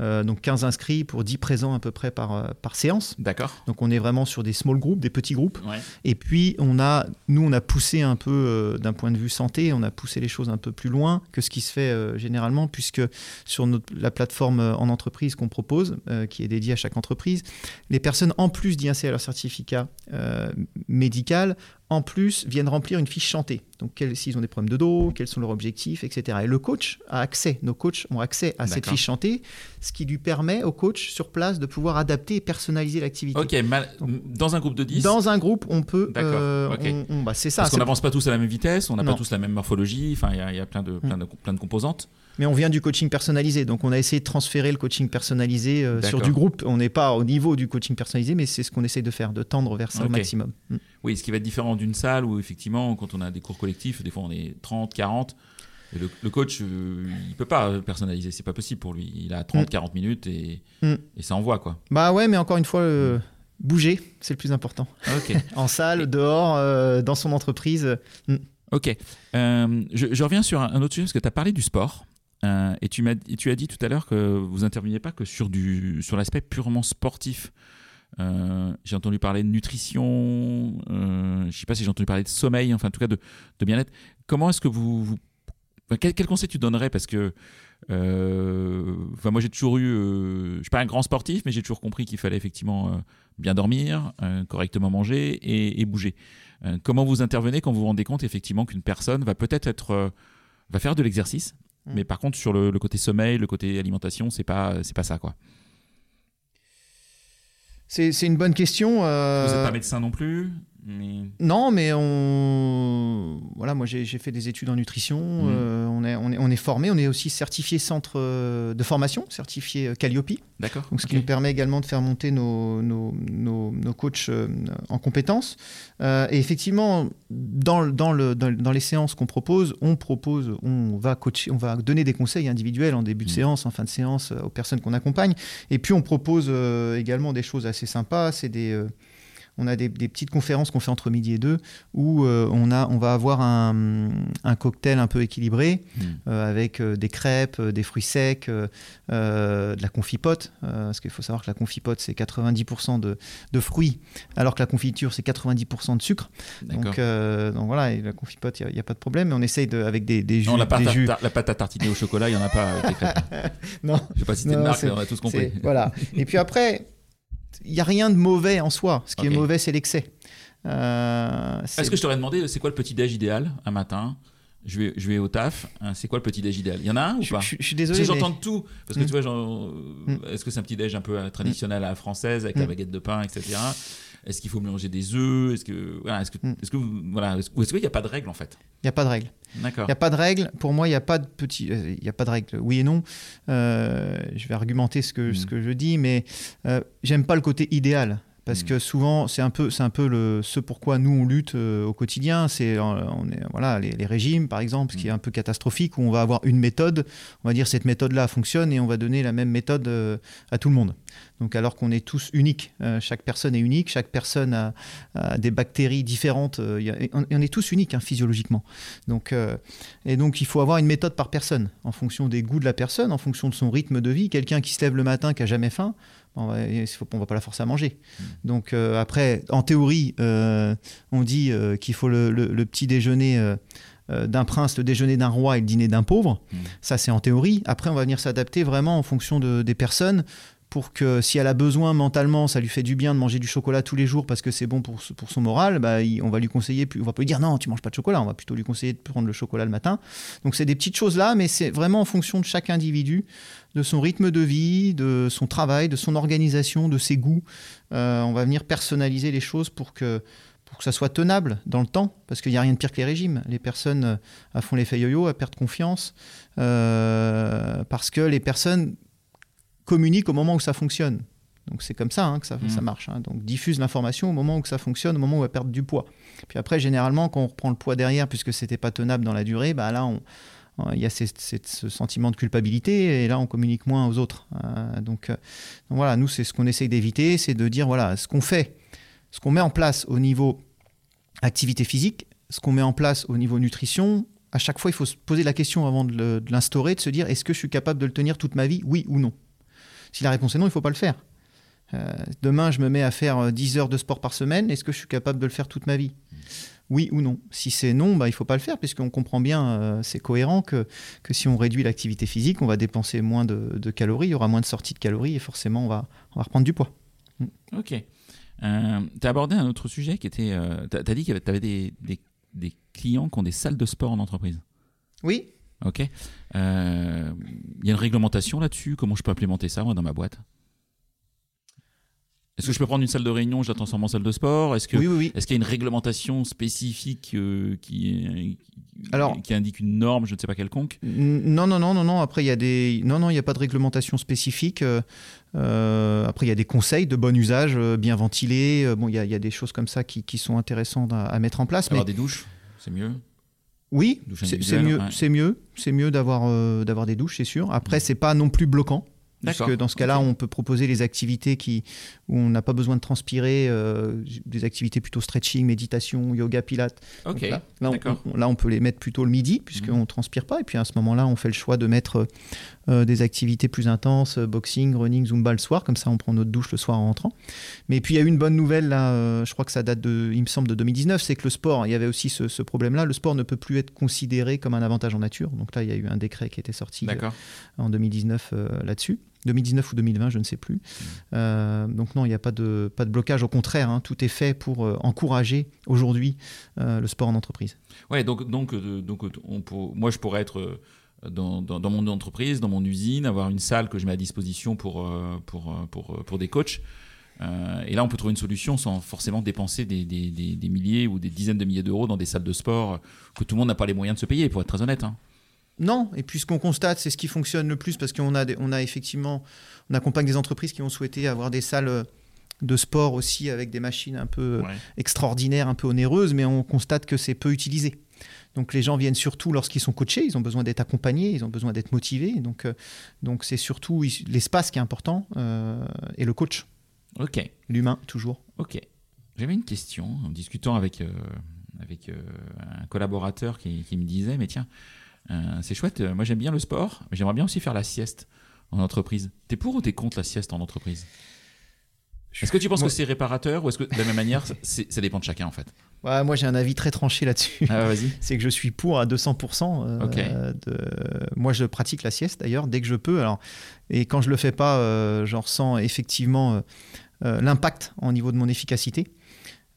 euh, donc 15 inscrits pour 10 présents à peu près par, euh, par séance. D'accord. Donc on est vraiment sur des small groups, des petits groupes. Et puis on a, nous on a poussé un peu euh, d'un point de vue santé, on a poussé les choses un peu plus loin que ce qui se fait généralement, puisque sur notre, la plateforme en entreprise qu'on propose, qui est dédiée à chaque entreprise, les personnes en plus d'y insérer leur certificat médical en plus, viennent remplir une fiche chantée. Donc, s'ils ont des problèmes de dos, quels sont leurs objectifs, etc. Et le coach a accès, nos coachs ont accès à cette fiche chantée, ce qui lui permet au coach sur place de pouvoir adapter et personnaliser l'activité. Ok, dans un groupe de 10 Dans un groupe, on peut. Euh, bah, c'est ça. Parce qu'on n'avance pas tous à la même vitesse, on n'a pas tous la même morphologie, enfin, il y, a plein de, plein, de, plein de composantes. Mais on vient du coaching personnalisé, donc on a essayé de transférer le coaching personnalisé euh, sur du groupe. On n'est pas au niveau du coaching personnalisé, mais c'est ce qu'on essaye de faire, de tendre vers ça au maximum. Mm. Oui, ce qui va être différent d'une salle où effectivement, quand on a des cours collectifs, des fois on est 30, 40. le, coach, euh, il peut pas personnaliser, c'est pas possible pour lui. Il a 30, 40 mm. minutes et, mm. et ça envoie quoi. Bah ouais, mais encore une fois, euh, bouger, c'est le plus important. en salle, dehors, dans son entreprise. Ok. Je, je, reviens sur un, un autre sujet parce que tu as parlé du sport. Euh, et, tu tu as dit tout à l'heure que vous interveniez pas que sur, sur l'aspect purement sportif. Euh, j'ai entendu parler de nutrition, euh, je sais pas si j'ai entendu parler de sommeil, enfin en tout cas de, bien-être. Comment est-ce que vous, quel, conseil tu donnerais? Parce que enfin, moi j'ai toujours eu, je suis pas un grand sportif, mais j'ai toujours compris qu'il fallait effectivement bien dormir, correctement manger et, et bouger. comment vous intervenez quand vous vous rendez compte effectivement qu'une personne va peut-être être, va faire de l'exercice, Mm. Mais par contre, sur le, côté sommeil, le côté alimentation, c'est pas, c'est pas ça, quoi. C'est une bonne question. Euh... Vous n'êtes pas médecin non plus? Non, mais on. Voilà, moi j'ai fait des études en nutrition. Mmh. Euh, on, est, on, est, on est formé. On est aussi certifié centre euh, de formation, certifié euh, Calliope. D'accord. Donc, ce qui nous permet également de faire monter nos, nos, nos, coachs en compétences. et effectivement, dans, dans, le, dans, les séances qu'on propose, on propose, on va coacher, on va donner des conseils individuels en début de mmh. séance, en fin de séance aux personnes qu'on accompagne. Et puis on propose également des choses assez sympas. C'est des on a des, petites conférences qu'on fait entre midi et deux où euh, on, a, on va avoir un, cocktail un peu équilibré hmm. euh, avec euh, des crêpes, des fruits secs, de la confipote. parce qu'il faut savoir que la confipote, c'est 90% de, fruits, alors que la confiture, c'est 90% de sucre. Donc, donc, voilà, la confipote, il n'y a, pas de problème. Mais on essaye de, avec des, jus. Non, la pâte, jus... À, la pâte à tartiner au chocolat, il n'y en a pas avec les crêpes. non. Je ne vais pas citer de marque, on a tous compris. Voilà. Et puis après, il n'y a rien de mauvais en soi. Ce qui est mauvais, c'est l'excès. Euh, Est-ce que je t'aurais demandé, c'est quoi le petit déj idéal un matin? Je vais, je vais au taf. Hein, c'est quoi le petit déj idéal? Il y en a un ou pas? je, suis désolé. j'entends tout. Parce que mm. tu vois, mm. est-ce que c'est un petit déj un peu euh, traditionnel à la française avec la mm. baguette de pain, etc. Est-ce qu'il faut mélanger des œufs? Est-ce que voilà, est-ce que, est-ce que voilà, est-ce qu'il n'y a pas de règle en fait? Il n'y a pas de règle. D'accord. Il n'y a pas de règle. Pour moi, il n'y a pas de petit. Euh, il a pas de règle. Oui et non. Euh, je vais argumenter ce que, ce que je dis, mais euh, j'aime pas le côté idéal Parce Mm. que souvent, c'est un peu, c'est un peu le, ce pourquoi nous on lutte euh, au quotidien. C'est euh, on est, voilà, les, les régimes, par exemple, ce qui est un peu catastrophique, où on va avoir une méthode, on va dire cette méthode-là fonctionne et on va donner la même méthode euh, à tout le monde. Donc alors qu'on est tous uniques, Euh, chaque personne est unique, chaque personne a, a des bactéries différentes. y a- on, est tous uniques hein, physiologiquement. Donc, et donc il faut avoir une méthode par personne, en fonction des goûts de la personne, en fonction de son rythme de vie. Quelqu'un qui se lève le matin, qui a jamais faim, on va, il faut- on va pas la forcer à manger. Donc euh, après, en théorie, euh, on dit euh, qu'il faut le, le- le petit déjeuner. d'un prince, le déjeuner d'un roi et le dîner d'un pauvre. Mm. Ça, c'est en théorie. Après, on va venir s'adapter vraiment en fonction de- des personnes pour que si elle a besoin mentalement, ça lui fait du bien de manger du chocolat tous les jours parce que c'est bon pour, son moral, bah, on va lui conseiller, on va pas lui dire non, tu manges pas de chocolat, on va plutôt lui conseiller de prendre le chocolat le matin. Donc c'est des petites choses là, mais c'est vraiment en fonction de chaque individu, de son rythme de vie, de son travail, de son organisation, de ses goûts. Euh, on va venir personnaliser les choses pour que ça soit tenable dans le temps, parce qu'il n'y a rien de pire que les régimes. Les personnes euh, à font l'effet yo-yo, à perdre confiance, euh, parce que les personnes communiquent au moment où ça fonctionne. Donc c'est comme ça hein, que ça, Mm. ça marche. hein. Donc diffuse l'information au moment où ça fonctionne, au moment où elle perd du poids. Puis après, généralement, quand on reprend le poids derrière, puisque c'était pas tenable dans la durée, bah là, on- il y a ces- ces- ce sentiment de culpabilité et là, on communique moins aux autres. Euh, donc, euh, donc voilà, nous, c'est ce qu'on essaye d'éviter, c'est de dire voilà, ce qu'on fait, ce qu'on met en place au niveau activité physique, ce qu'on met en place au niveau nutrition. À chaque fois, il faut se poser la question avant de l'instaurer, de se dire est-ce que je suis capable de le tenir toute ma vie, oui ou non? Si la réponse est non, il ne faut pas le faire. Euh, demain, je me mets à faire euh, 10 heures de sport par semaine. Est-ce que je suis capable de le faire toute ma vie? Oui ou non Si c'est non, bah, il ne faut pas le faire, puisqu'on comprend bien, euh, c'est cohérent que, que si on réduit l'activité physique, on va dépenser moins de, de calories, il y aura moins de sorties de calories, et forcément, on va, on va reprendre du poids. Ok. Euh, tu as abordé un autre sujet qui était. euh, tu as, dit que tu avais des, des- des clients qui ont des salles de sport en entreprise. Oui Ok. Euh, Il y a une réglementation là-dessus? Comment je peux implémenter ça, moi, dans ma boîte? Est-ce que je peux prendre une salle de réunion, je la transforme en salle de sport? Est-ce que Oui, oui, oui. Est-ce qu'il y a une réglementation spécifique euh, qui, qui- Alors- qui indique une norme, je ne sais pas quelconque? Non, non, non, non, non. Après, il y a des, non, non, il n'y a pas de réglementation spécifique. Euh, euh, après, il y a des conseils de bon usage, euh, bien ventilés. Euh, bon, il y, a, il y a des choses comme ça qui, qui sont intéressantes à, à mettre en place. Mais Avoir des douches, c'est mieux oui, c'est mieux, ouais. c'est mieux, c'est mieux d'avoir euh, d'avoir des douches, c'est sûr. Après, c'est pas non plus bloquant. Parce que dans ce cas-là, on peut proposer les activités qui, où on n'a pas besoin de transpirer, euh, des activités plutôt stretching, méditation, yoga, pilates. Là, on, là, on peut les mettre plutôt le midi, puisqu'on ne transpire pas. Et puis à ce moment-là, on fait le choix de mettre euh, des activités plus intenses, euh, boxing, running, zumba le soir. Comme ça, on prend notre douche le soir en rentrant. Mais puis il y a eu une bonne nouvelle, là, euh, je crois que ça date de, il me semble, de 2019, c'est que le sport, il y avait aussi ce, ce problème-là, le sport ne peut plus être considéré comme un avantage en nature. Donc là, il y a eu un décret qui était sorti euh, en 2019 euh, là-dessus. 2019 ou 2020, je ne sais plus. Euh, donc non, il n'y a pas de, pas de blocage. Au contraire, hein, tout est fait pour euh, encourager aujourd'hui euh, le sport en entreprise. Ouais, donc, donc, donc on pour- moi, je pourrais être dans, dans, dans mon entreprise, dans mon usine, avoir une salle que je mets à disposition pour, pour, pour, pour des coachs. Et là, on peut trouver une solution sans forcément dépenser des, des, des- des milliers ou des dizaines de milliers d'euros dans des salles de sport que tout le monde n'a pas les moyens de se payer, pour être très honnête. hein. Non, et puis ce qu'on constate, c'est ce qui fonctionne le plus parce qu'on a, des- on a effectivement, on accompagne des entreprises qui ont souhaité avoir des salles euh, de sport aussi avec des machines un peu euh, Ouais. extraordinaires, un peu onéreuses, mais on constate que c'est peu utilisé. Donc les gens viennent surtout lorsqu'ils sont coachés, ils ont besoin d'être accompagnés, ils ont besoin d'être motivés. Donc euh, donc c'est surtout l'espace qui est important euh, et le coach, Ok. l'humain toujours. Ok. J'avais une question en discutant avec, euh, avec un collaborateur qui, qui me disait Mais tiens, c'est chouette, euh, moi j'aime bien le sport, mais j'aimerais bien aussi faire la sieste en entreprise. T'es pour ou t'es contre la sieste en entreprise? Est-ce que tu penses Moi- que c'est réparateur ou est-ce que de la même manière, ça dépend de chacun en fait? Ouais, moi j'ai un avis très tranché là-dessus. Ah, vas-y. c'est que je suis pour à 200%. euh, de... Moi, je pratique la sieste d'ailleurs dès que je peux. Alors, et quand je le fais pas, euh, j'en ressens effectivement euh, euh, l'impact au niveau de mon efficacité.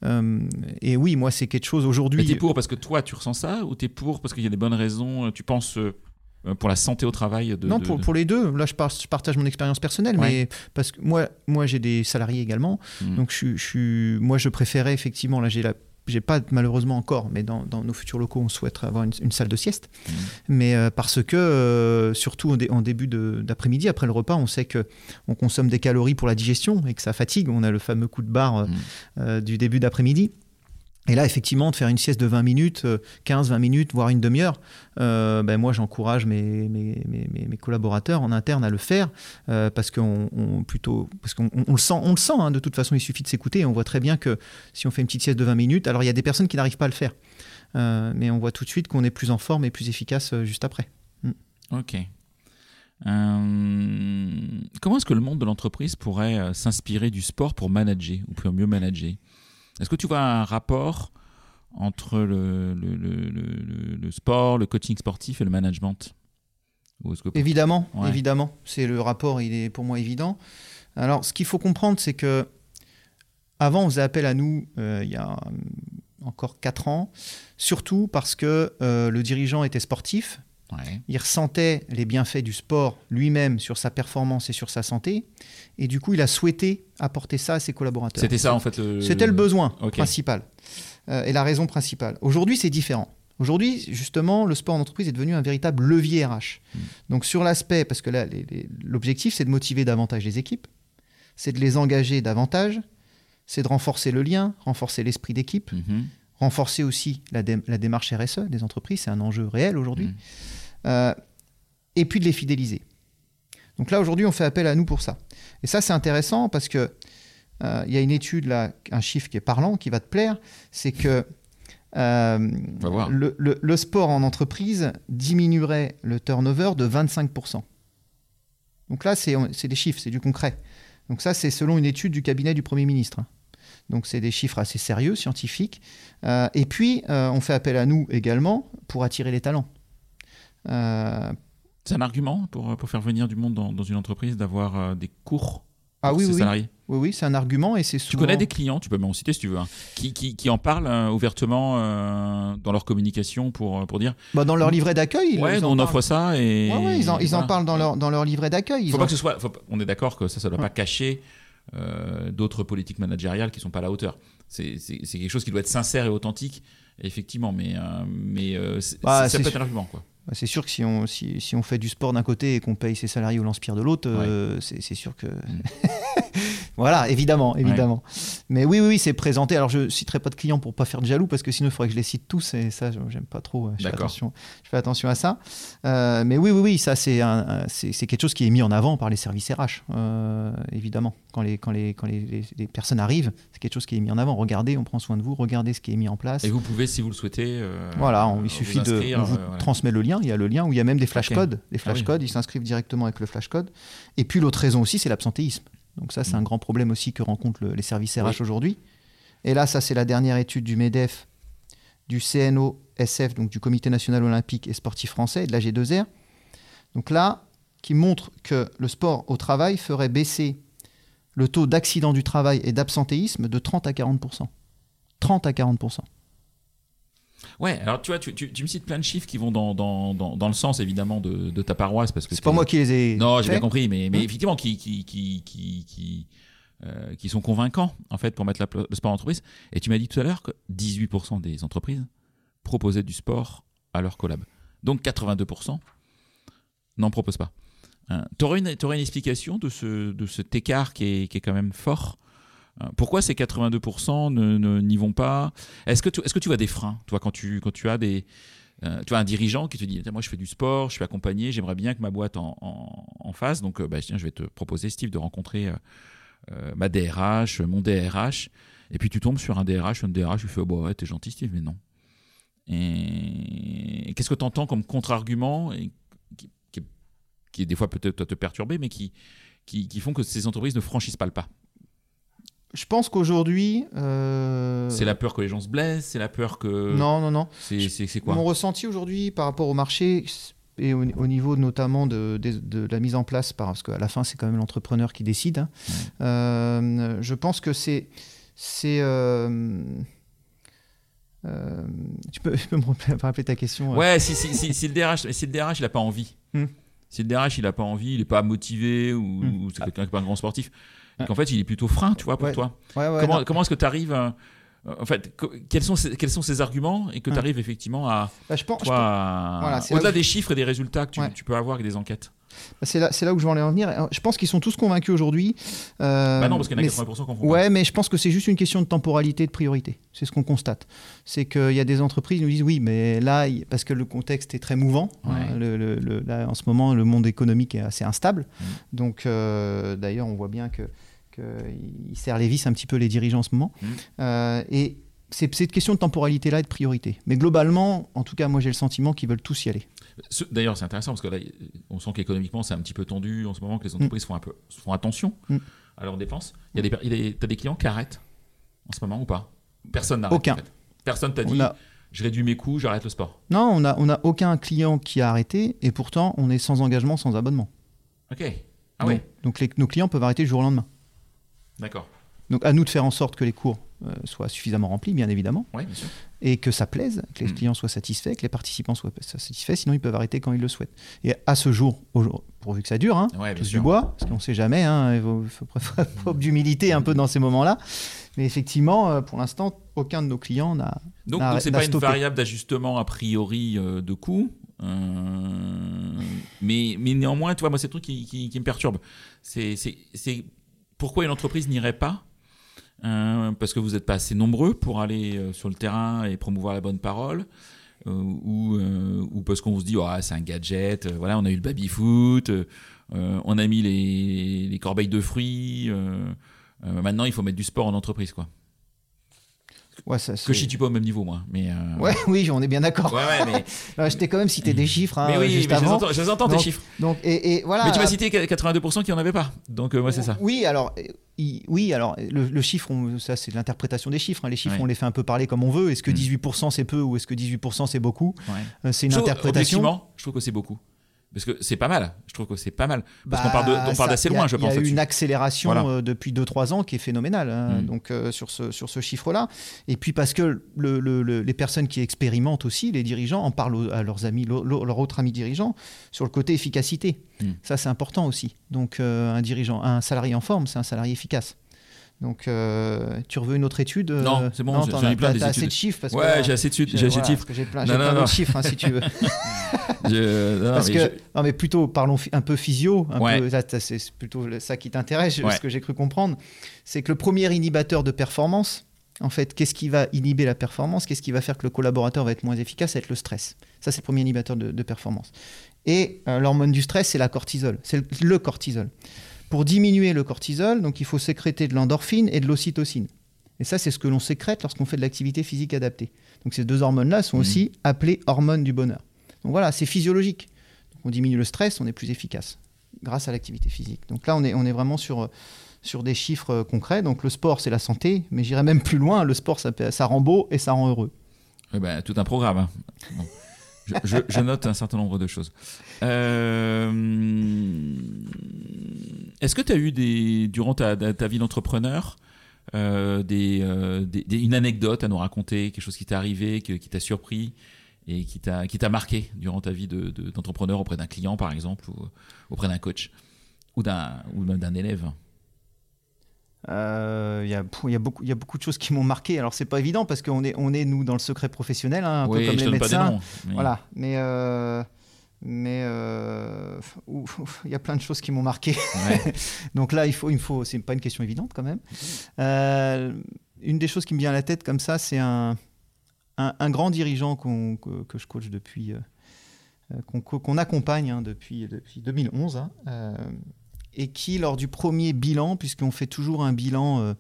Euh, et oui, moi, c'est quelque chose Mais aujourd'hui. t'es pour parce que toi tu ressens ça ou t'es pour parce qu'il y a des bonnes raisons, euh, tu penses euh, pour la santé au travail de, non, de- pour, de- pour les deux. Là, je, par- je partage mon expérience personnelle, Ouais. mais parce que moi, moi j'ai des salariés également. Mm. Donc, je, moi, je préférais effectivement, là, j'ai la j'ai pas malheureusement encore, mais dans, nos futurs locaux, on souhaite avoir une, salle de sieste. Mmh. Mais euh, parce que, euh, surtout en, début d'après-midi, après le repas, on sait que on consomme des calories pour la digestion et que ça fatigue. On a le fameux coup de barre mmh. du début d'après-midi. Et là, effectivement, de faire une sieste de 20 minutes, 15, 20 minutes, voire une demi-heure, ben moi, j'encourage mes, mes, mes, collaborateurs en interne à le faire parce qu'on plutôt parce qu'on le sent, on le sent. Hein, de toute façon, il suffit de s'écouter. On voit très bien que si on fait une petite sieste de 20 minutes, alors il y a des personnes qui n'arrivent pas à le faire, mais on voit tout de suite qu'on est plus en forme et plus efficace juste après. Mm. Ok. comment est-ce que le monde de l'entreprise pourrait s'inspirer du sport pour manager ou pour mieux manager? Est-ce que tu vois un rapport entre le, le, sport, le coaching sportif et le management Évidemment, évidemment. C'est le rapport, il est pour moi évident. Alors, ce qu'il faut comprendre, c'est que avant, on faisait appel à nous euh, il y a encore 4 ans, surtout parce que euh, le dirigeant était sportif, il ressentait les bienfaits du sport lui-même sur sa performance et sur sa santé. Et du coup, il a souhaité apporter ça à ses collaborateurs. C'était ça, en fait C'était le besoin principal euh, et la raison principale. Aujourd'hui, c'est différent. Aujourd'hui, justement, le sport en entreprise est devenu un véritable levier RH. Hmm. Donc, sur l'aspect, parce que là, l'objectif, c'est de motiver davantage les équipes, c'est de les engager davantage, c'est de renforcer le lien, renforcer l'esprit d'équipe, mhm. Renforcer aussi la, démarche RSE des entreprises. C'est un enjeu réel aujourd'hui. Hmm. Euh, et puis de les fidéliser. Donc là, aujourd'hui, on fait appel à nous pour ça. Et ça, c'est intéressant parce que euh, il y a une étude, là, un chiffre qui est parlant, qui va te plaire, c'est que euh, le, sport en entreprise diminuerait le turnover de 25%. Donc là, c'est des chiffres, c'est du concret. Donc ça, c'est selon une étude du cabinet du Premier ministre. Donc c'est des chiffres assez sérieux, scientifiques. et puis, on fait appel à nous également pour attirer les talents. Euh, c'est un argument pour, pour faire venir du monde dans, dans une entreprise d'avoir euh, des cours ah oui, oui, salariés? Oui, oui, c'est un argument et c'est souvent... Tu connais des clients, tu peux m'en citer si tu veux, hein, qui, qui, qui, en parlent euh, ouvertement dans leur communication pour, pour dire... Bah, dans leur livret d'accueil Ouais, on offre ça et... Ouais, ils, en, ils en parlent dans leur, dans leur livret d'accueil. Faut pas que ce soit... on est d'accord que ça, ça ne doit pas cacher d'autres politiques managériales qui ne sont pas à la hauteur. C'est quelque chose qui doit être sincère et authentique, effectivement, mais, mais bah, ça peut être un argument, quoi. Bah, c'est sûr que si on, si, si on fait du sport d'un côté et qu'on paye ses salariés au lance-pierre de l'autre, euh, c'est sûr que. Mm. voilà, évidemment, évidemment. Mais oui, oui, c'est présenté. Alors, je citerai pas de clients pour pas faire de jaloux parce que sinon, il faudrait que je les cite tous et ça, j'aime pas trop. Je fais, attention, je fais attention à ça. Euh, mais oui, oui, oui, ça, c'est quelque chose qui est mis en avant par les services RH, euh, évidemment. Quand, les, quand, les, quand les, les, personnes arrivent, c'est quelque chose qui est mis en avant. Regardez, on prend soin de vous, regardez ce qui est mis en place. Et vous pouvez, si vous le souhaitez. voilà, il suffit de. On vous transmet le lien il y a le lien où il y a même des flashcodes. Les flashcodes, ah ils s'inscrivent directement avec le flashcode. Et puis l'autre raison aussi, c'est l'absentéisme. Donc ça, c'est un mm. grand problème aussi que rencontrent les services RH aujourd'hui. Et là, ça, c'est la dernière étude du MEDEF, du CNOSF, donc du Comité national olympique et sportif français, de la G2R. Donc là, qui montre que le sport au travail ferait baisser le taux d'accident du travail et d'absentéisme de 30 à 40 30 à 40 Ouais, alors tu vois, tu, tu, me cites plein de chiffres qui vont dans, dans, dans, le sens évidemment de, de, ta paroisse. parce que C'est pas moi qui les ai. Non, j'ai bien compris, mais, mais hein effectivement, qui, qui, qui, qui, euh, qui sont convaincants en fait pour mettre le sport en entreprise. Et tu m'as dit tout à l'heure que 18% des entreprises proposaient du sport à leur collab. Donc 82% n'en proposent pas. Hein. tu aurais une, une explication de, ce, de cet écart qui est, qui est quand même fort pourquoi ces 82% ne, n'y vont pas? Est-ce que, tu, est-ce que tu vois des freins, toi, quand tu, quand tu as des, euh, tu un dirigeant qui te dit moi je fais du sport, je suis accompagné, j'aimerais bien que ma boîte en, en, fasse, donc euh, bah, tiens, je vais te proposer Steve de rencontrer ma DRH, mon DRH, et puis tu tombes sur un DRH, un DRH, tu fais oh, bah ouais t'es gentil Steve, mais non. Et qu'est-ce que tu entends comme contre-argument qui, qui, qui, des fois peut-être te perturber, mais qui, qui, qui font que ces entreprises ne franchissent pas le pas? Je pense qu'aujourd'hui. Euh, c'est la peur que les gens se blessent, c'est la peur que. Non, non, non. C'est quoi Mon ressenti aujourd'hui par rapport au marché et au, niveau notamment de, de, la mise en place, parce qu'à la fin, c'est quand même l'entrepreneur qui décide. Hein. Euh, je pense que c'est. c'est euh, tu, peux, me rappeler ta question Ouais, si, si, si, si, le DRH, si le DRH, il n'a pas envie. Hmm. Si le DRH, il n'a pas envie, il n'est pas motivé, ou, hmm. ou c'est quelqu'un qui n'est pas un grand sportif, qu'en fait il est plutôt frein, tu vois, pour toi. comment, comment est-ce que tu arrives en fait, quels sont ces, quels sont ces arguments et que tu arrives effectivement à, bah, je pense, au-delà des chiffres et des résultats que tu, tu peux avoir avec des enquêtes? Bah, c'est là, là, où je vais en venir. Je pense qu'ils sont tous convaincus aujourd'hui. Euh, bah non, parce qu'il y en a 80% qui Ouais, mais je pense que c'est juste une question de temporalité, de priorité. C'est ce qu'on constate. C'est qu'il y a des entreprises qui nous disent oui, mais là, parce que le contexte est très mouvant. Hein, le, là, en ce moment, le monde économique est assez instable. Mm. Donc, euh, d'ailleurs, on voit bien que qu'il serre les vis un petit peu les dirigeants en ce moment. Mm. Euh, et cette question de temporalité-là et de priorité. Mais globalement, en tout cas, moi j'ai le sentiment qu'ils veulent tous y aller. D'ailleurs, c'est intéressant parce que là, on sent qu'économiquement, c'est un petit peu tendu en ce moment, que les entreprises mm. font, un peu, font attention mm. à leurs dépenses. Il y a des, as des clients qui arrêtent en ce moment ou pas? Personne n'arrête. Aucun. Personne t'a dit je réduis mes coûts, j'arrête le sport. Non, on n'a on a aucun client qui a arrêté et pourtant, on est sans engagement, sans abonnement. Ok. Ah oui. Donc nos clients peuvent arrêter du jour au lendemain. D'accord. Donc à nous de faire en sorte que les cours euh, soient suffisamment remplis, bien évidemment, oui, bien sûr. et que ça plaise, que les clients soient satisfaits, que les participants soient satisfaits, sinon ils peuvent arrêter quand ils le souhaitent. Et à ce jour, pourvu que ça dure, hein, du bois, parce qu'on ne sait jamais, hein, il faut, faut, d'humilité un peu dans ces moments-là. Mais effectivement, euh, pour l'instant, aucun de nos clients n'a. Donc, donc c'est pas une variable d'ajustement a priori euh, de coût. mais, mais néanmoins, tu vois, moi, c'est le truc qui, qui me perturbe. C'est pourquoi une entreprise n'irait pas euh, parce que vous n'êtes pas assez nombreux pour aller euh, sur le terrain et promouvoir la bonne parole, euh, ou, parce qu'on se dit oh, c'est un gadget, voilà, on a eu le baby foot, on a mis les, les corbeilles de fruits, maintenant il faut mettre du sport en entreprise quoi. Ouais, ça, que je situe pas au même niveau, moi. Mais ouais, oui, on est bien d'accord. Ouais, ouais, mais... je t'ai quand même cité des chiffres. Hein, mais oui, juste mais avant. je les entends, tes chiffres. Donc, et, et, voilà. Mais tu m'as cité 82% qui n'en avaient pas. Donc, moi, c'est ça. Oui, alors, oui, alors le, chiffre, ça c'est l'interprétation des chiffres. Hein. Les chiffres, on les fait un peu parler comme on veut. Est-ce que 18% mm. c'est peu ou est-ce que 18% c'est beaucoup? Euh, C'est une interprétation. Je trouve que c'est beaucoup. Parce que c'est pas mal, je trouve que c'est pas mal. Parce qu'on bah, d'assez loin, je pense. Il y a eu une accélération euh, depuis 2-3 ans qui est phénoménale hein, mm. donc, euh, sur ce, sur ce chiffre-là. Et puis parce que les personnes qui expérimentent aussi, les dirigeants, en parlent à leurs amis, leurs autres amis dirigeants, sur le côté efficacité. Mm. Ça, c'est important aussi. Donc un dirigeant, un salarié en forme, c'est un salarié efficace. Donc, euh, tu veux une autre étude euh, Non, c'est bon, j'en ai plein assez de chiffres parce Ouais, j'ai assez de, chiffres. J'ai plein, non, plein de chiffres, hein, si tu veux. non, parce mais que, non, mais plutôt, parlons un peu physio. Peu, c'est plutôt ça qui t'intéresse, ce que j'ai cru comprendre. C'est que le premier inhibiteur de performance, en fait, qu'est-ce qui va inhiber la performance Qu'est-ce qui va faire que le collaborateur va être moins efficace Ça va être le stress. Ça, c'est le premier inhibiteur de, performance. Et euh, l'hormone du stress, c'est la cortisol. C'est le cortisol. Pour diminuer le cortisol, donc il faut sécréter de l'endorphine et de l'ocytocine. Et ça, c'est ce que l'on sécrète lorsqu'on fait de l'activité physique adaptée. Donc ces deux hormones-là sont mmh. aussi appelées hormones du bonheur. Donc voilà, c'est physiologique. on diminue le stress, on est plus efficace grâce à l'activité physique. Donc là, on est, on est vraiment sur, sur des chiffres euh, concrets. Donc le sport, c'est la santé, mais j'irai même plus loin. Le sport, ça, ça rend beau et ça rend heureux. Eh ben, tout un programme. Hein. je, note un certain nombre de choses. Euh, est-ce que tu as eu des, durant ta, vie d'entrepreneur euh, euh, des, une anecdote à nous raconter, quelque chose qui t'est arrivé, qui t'a surpris et qui t'a marqué durant ta vie d'entrepreneur auprès d'un client, par exemple, ou auprès d'un coach ou d'un élève? Euh, il y, a, y, a beaucoup, y a beaucoup de choses qui m'ont marqué. Alors, c'est pas évident parce qu'on est, on est, nous, dans le secret professionnel, hein, un peu comme les médecins. mais... Voilà. Mais, euh, mais euh, il y a plein de choses qui m'ont marqué. Donc là, il faut, il faut, c'est pas une question évidente quand même. une des choses qui me vient à la tête comme ça, c'est un, un, grand dirigeant que, que, je coach depuis, qu'on accompagne hein, depuis, depuis 2011 et qui, lors du premier bilan, puisqu'on fait toujours un bilan euh,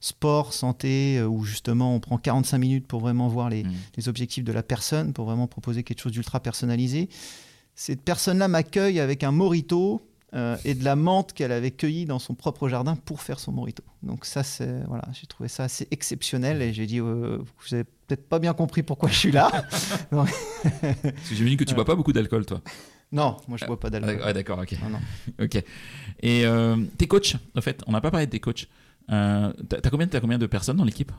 sport, santé, euh, où justement on prend 45 minutes pour vraiment voir mmh. les, objectifs de la personne, pour vraiment proposer quelque chose d'ultra personnalisé, cette personne-là m'accueille avec un morito euh, et de la menthe qu'elle avait cueillie dans son propre jardin pour faire son morito. Donc ça, c'est voilà, j'ai trouvé ça assez exceptionnel et j'ai dit, vous avez peut-être pas bien compris pourquoi je suis là. J'imagine que tu bois pas beaucoup d'alcool, toi. Non, moi je bois pas d'alcool. Ah, d'accord, ok. ok. Et euh, tes coachs, en fait, on n'a pas parlé de tes coachs. Euh, t'as combien, as combien de personnes dans l'équipe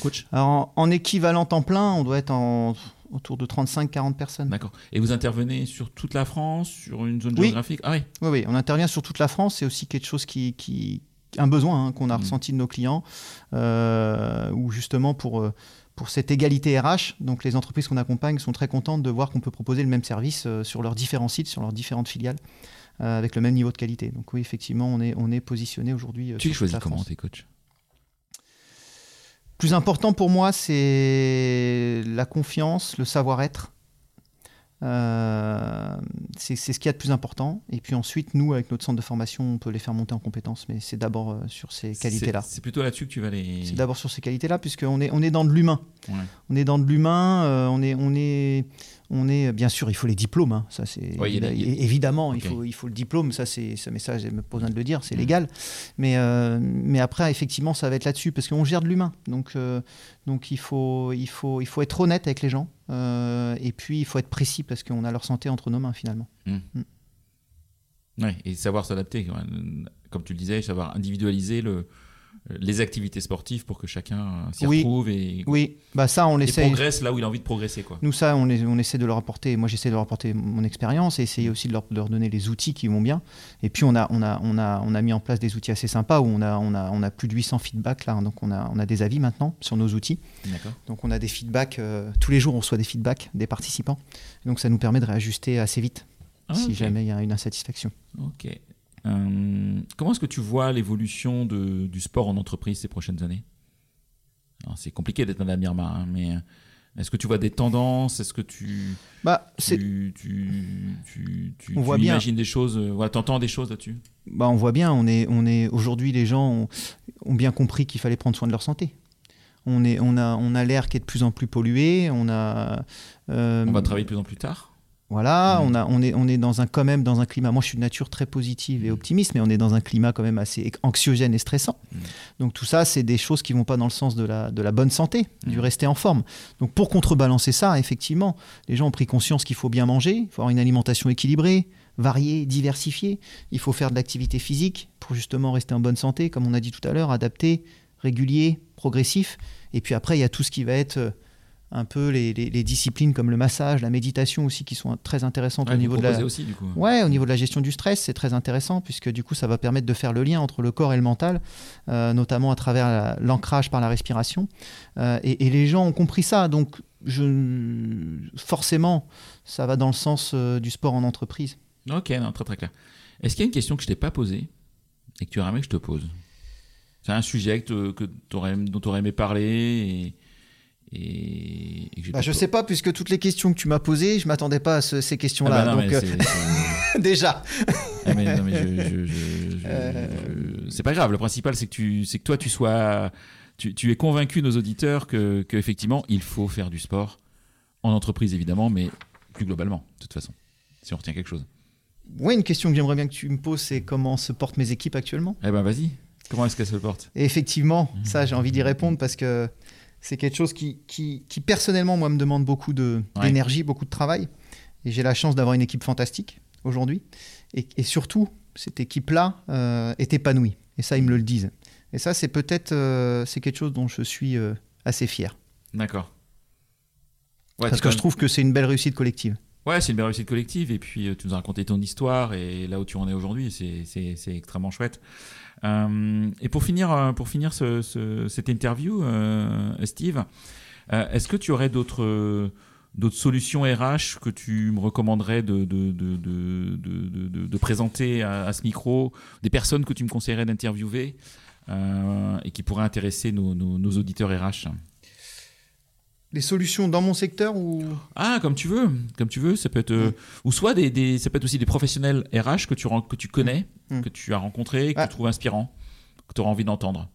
coach? Alors, en, équivalent temps plein, on doit être en, autour de 35-40 personnes. D'accord. Et vous intervenez sur toute la France, sur une zone géographique? Ah, oui. oui. Oui, on intervient sur toute la France. C'est aussi quelque chose qui, qui, un besoin hein, qu'on a Mm. ressenti de nos clients, euh, où justement pour, euh, pour cette égalité RH, donc les entreprises qu'on accompagne sont très contentes de voir qu'on peut proposer le même service euh, sur leurs différents sites, sur leurs différentes filiales, euh, avec le même niveau de qualité. Donc oui, effectivement, on est, on est positionné aujourd'hui. Tu les choisis comment tes coachs? Plus important pour moi, c'est la confiance, le savoir-être. Euh, c'est ce qu'il y a de plus important. Et puis ensuite, nous, avec notre centre de formation, on peut les faire monter en compétences. Mais c'est d'abord euh, sur ces qualités-là. C'est c'est plutôt là-dessus que tu vas les. C'est d'abord sur ces qualités-là, puisqu'on est, on est dans de l'humain. Ouais. On est dans de l'humain. euh, on, est, on, est, on est, bien sûr, il faut les diplômes. hein, ça, c'est Ouais, il a- évidemment, il, faut, il faut le diplôme. Ça, c'est ce message, pas besoin de le dire, c'est Mm. légal. Mais, euh, mais après, effectivement, ça va être là-dessus, parce qu'on gère de l'humain. Donc, euh, donc il, faut, il, faut, il faut être honnête avec les gens. euh, et puis, il faut être précis, parce qu'on a leur santé entre nos mains, finalement. Ouais, et savoir s'adapter. Comme tu le disais, savoir individualiser le, les activités sportives pour que chacun euh, s'y Oui. retrouve et, Oui, bah ça, on et progresse là où il a envie de progresser. Quoi. Nous, ça, on, on essaie de leur apporter. Moi, j'essaie de leur apporter mon expérience et essayer aussi de leur, de leur donner les outils qui vont bien. Et puis, on a, on a, on a, on a mis en place des outils assez sympas où on a, on a, on a plus de 800 feedbacks là. Donc, on a, on a des avis maintenant sur nos outils. Donc, on a des feedbacks. euh, tous les jours, on reçoit des feedbacks des participants. Donc, ça nous permet de réajuster assez vite Ah, si jamais il y a une insatisfaction. Ok. Euh, comment est-ce que tu vois l'évolution du sport en entreprise ces prochaines années? Alors, C'est compliqué d'être un avenir marin, hein, mais euh, est-ce que tu vois des tendances? Est-ce que tu, Bah, tu, tu, tu, tu- On tu voit bien. imagines des choses euh, voilà, T'entends des choses là-dessus? Bah, on voit bien. On est, on est aujourd'hui, les gens ont, ont bien compris qu'il fallait prendre soin de leur santé. On, est, on a, on a l'air qui est de plus en plus pollué. On a. euh, On va travailler de plus en plus tard? Voilà, Mm. on, a, on, est, on est dans un, quand même dans un climat. Moi, je suis de nature très positive et optimiste, mais on est dans un climat quand même assez anxiogène et stressant. Mm. Donc, tout ça, c'est des choses qui vont pas dans le sens de la, de la bonne santé, du Mm. rester en forme. Donc, pour contrebalancer ça, effectivement, les gens ont pris conscience qu'il faut bien manger, il faut avoir une alimentation équilibrée, variée, diversifiée. Il faut faire de l'activité physique pour justement rester en bonne santé, comme on a dit tout à l'heure, adapté, régulier, progressif. Et puis après, il y a tout ce qui va être. Un peu les, les- les disciplines comme le massage, la méditation aussi, qui sont très intéressantes Ouais, au niveau de la, proposez aussi, du coup. Ouais, au niveau de la gestion du stress, c'est très intéressant puisque du coup, ça va permettre de faire le lien entre le corps et le mental, euh, notamment à travers la- l'ancrage par la respiration. Euh, et, et les gens ont compris ça, donc je, forcément, ça va dans le sens euh, du sport en entreprise. Ok, non, très très clair. Est-ce qu'il y a une question que je t'ai pas posée et que tu aurais aimé que je te pose? C'est un sujet que, que t'aurais- dont tu aurais aimé parler et, et, et que j'ai Bah, je po- sais pas, puisque toutes les questions que tu m'as posées, je m'attendais pas à ce- ces Ah questions-là. bah déjà, Ah, mais non, mais je- je- je- je- Euh. c'est pas grave. Le principal, c'est que tu, c'est que toi, tu sois, tu, tu es convaincu nos auditeurs que, que effectivement, il faut faire du sport en entreprise évidemment, mais plus globalement, de toute façon, si on retient quelque chose. ouais, une question que j'aimerais bien que tu me poses, c'est comment se portent mes équipes actuellement? Eh ben, vas-y. Comment est-ce qu'elle se porte Et effectivement, ça, j'ai envie d'y répondre parce que c'est quelque chose qui, qui, qui, personnellement, moi, me demande beaucoup Ouais. d'énergie, beaucoup de travail. Et j'ai la chance d'avoir une équipe fantastique aujourd'hui. Et, et surtout, cette équipe-là euh, est épanouie. Et ça, ils me le disent. Et ça, c'est peut-être euh, c'est quelque chose dont je suis euh, assez fier. D'accord. Ouais, parce que je trouve que c'est une belle réussite collective. Ouais, c'est une belle réussite collective. Et puis, tu nous as raconté ton histoire et là où tu en es aujourd'hui, c'est extrêmement chouette. Euh, et pour finir, euh, pour finir ce- ce- cette interview, euh, Steve, est-ce que tu aurais d'autres solutions RH que tu me recommanderais de, présenter à, ce micro, des personnes que tu me conseillerais d'interviewer et qui pourraient intéresser nos- nos auditeurs RH Les solutions dans mon secteur ou? Ah, comme tu veux, comme tu veux. Ça peut être, euh, ou soit des, des- ça peut être aussi des professionnels RH que tu que tu connais, Mm. que tu as rencontrés, que Ah. tu trouves inspirants, que tu auras envie d'entendre.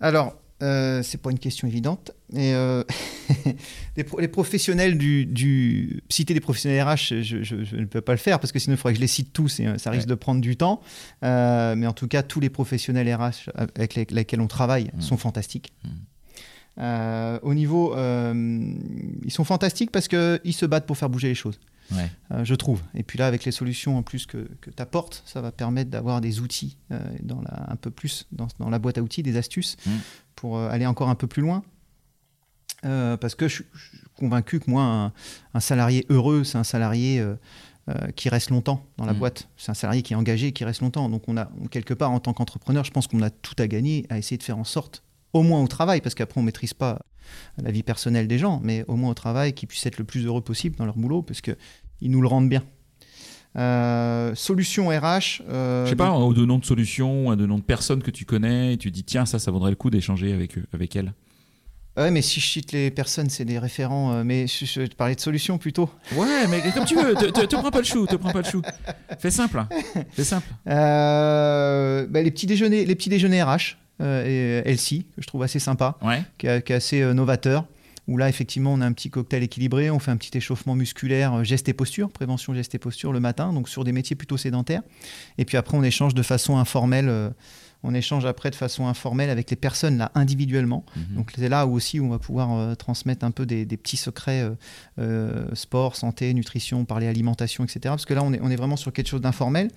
Alors, euh, c'est pas une question évidente. Et, euh, les, pro- les professionnels du, du- Citer des professionnels RH, je, je- je ne peux pas le faire parce que sinon il faudrait que je les cite tous et euh, ça risque Ouais. de prendre du temps. Euh, mais en tout cas, tous les professionnels RH avec les- lesquels on travaille Mm. sont fantastiques. Mm. Euh, au niveau. euh, ils sont fantastiques parce qu'ils se battent pour faire bouger les choses. Ouais. Euh, je trouve. Et puis là, avec les solutions en plus que, que tu apportes, ça va permettre d'avoir des outils, dans la, un peu plus dans, dans la boîte à outils, des astuces Mm. pour aller encore un peu plus loin. Parce que je, suis- je suis convaincu que moi, un, un salarié heureux, c'est un salarié qui reste longtemps dans la Mhm. boîte. C'est un salarié qui est engagé et qui reste longtemps. Donc on a quelque part en tant qu'entrepreneur, je pense qu'on a tout à gagner à essayer de faire en sorte, au moins au travail, parce qu'après on maîtrise pas la vie personnelle des gens, mais au moins au travail, qu'ils puissent être le plus heureux possible dans leur boulot, parce que ils nous le rendent bien. Euh, solution RH. euh, Je sais pas, un ou deux noms de solutions, un de noms de personnes que tu connais, et tu dis tiens, ça, ça vaudrait le coup d'échanger avec eux, avec elles. Ouais, mais si je cite les personnes, c'est des référents. euh, mais je, je vais te parler de solutions plutôt. Ouais, mais comme tu veux, te, te- te prends pas le chou, te prends pas le chou. Fais simple, hein. fais simple. Euh, bah, les petits déjeuners, les petits déjeuners RH, et Elsie, que je trouve assez sympa, Ouais. qui est, qui est assez euh, novateur. Où là, effectivement, on a un petit cocktail équilibré, on fait un petit échauffement musculaire, euh, geste et posture, prévention geste et posture le matin, donc sur des métiers plutôt sédentaires. Et puis après, on échange de façon informelle. euh, on échange après de façon informelle avec les personnes là individuellement. Mhm. Donc c'est là où aussi on va pouvoir euh, transmettre un peu des, des petits secrets euh, euh, sport, santé, nutrition, parler alimentation, etc. Parce que là on est, on est vraiment sur quelque chose d'informel.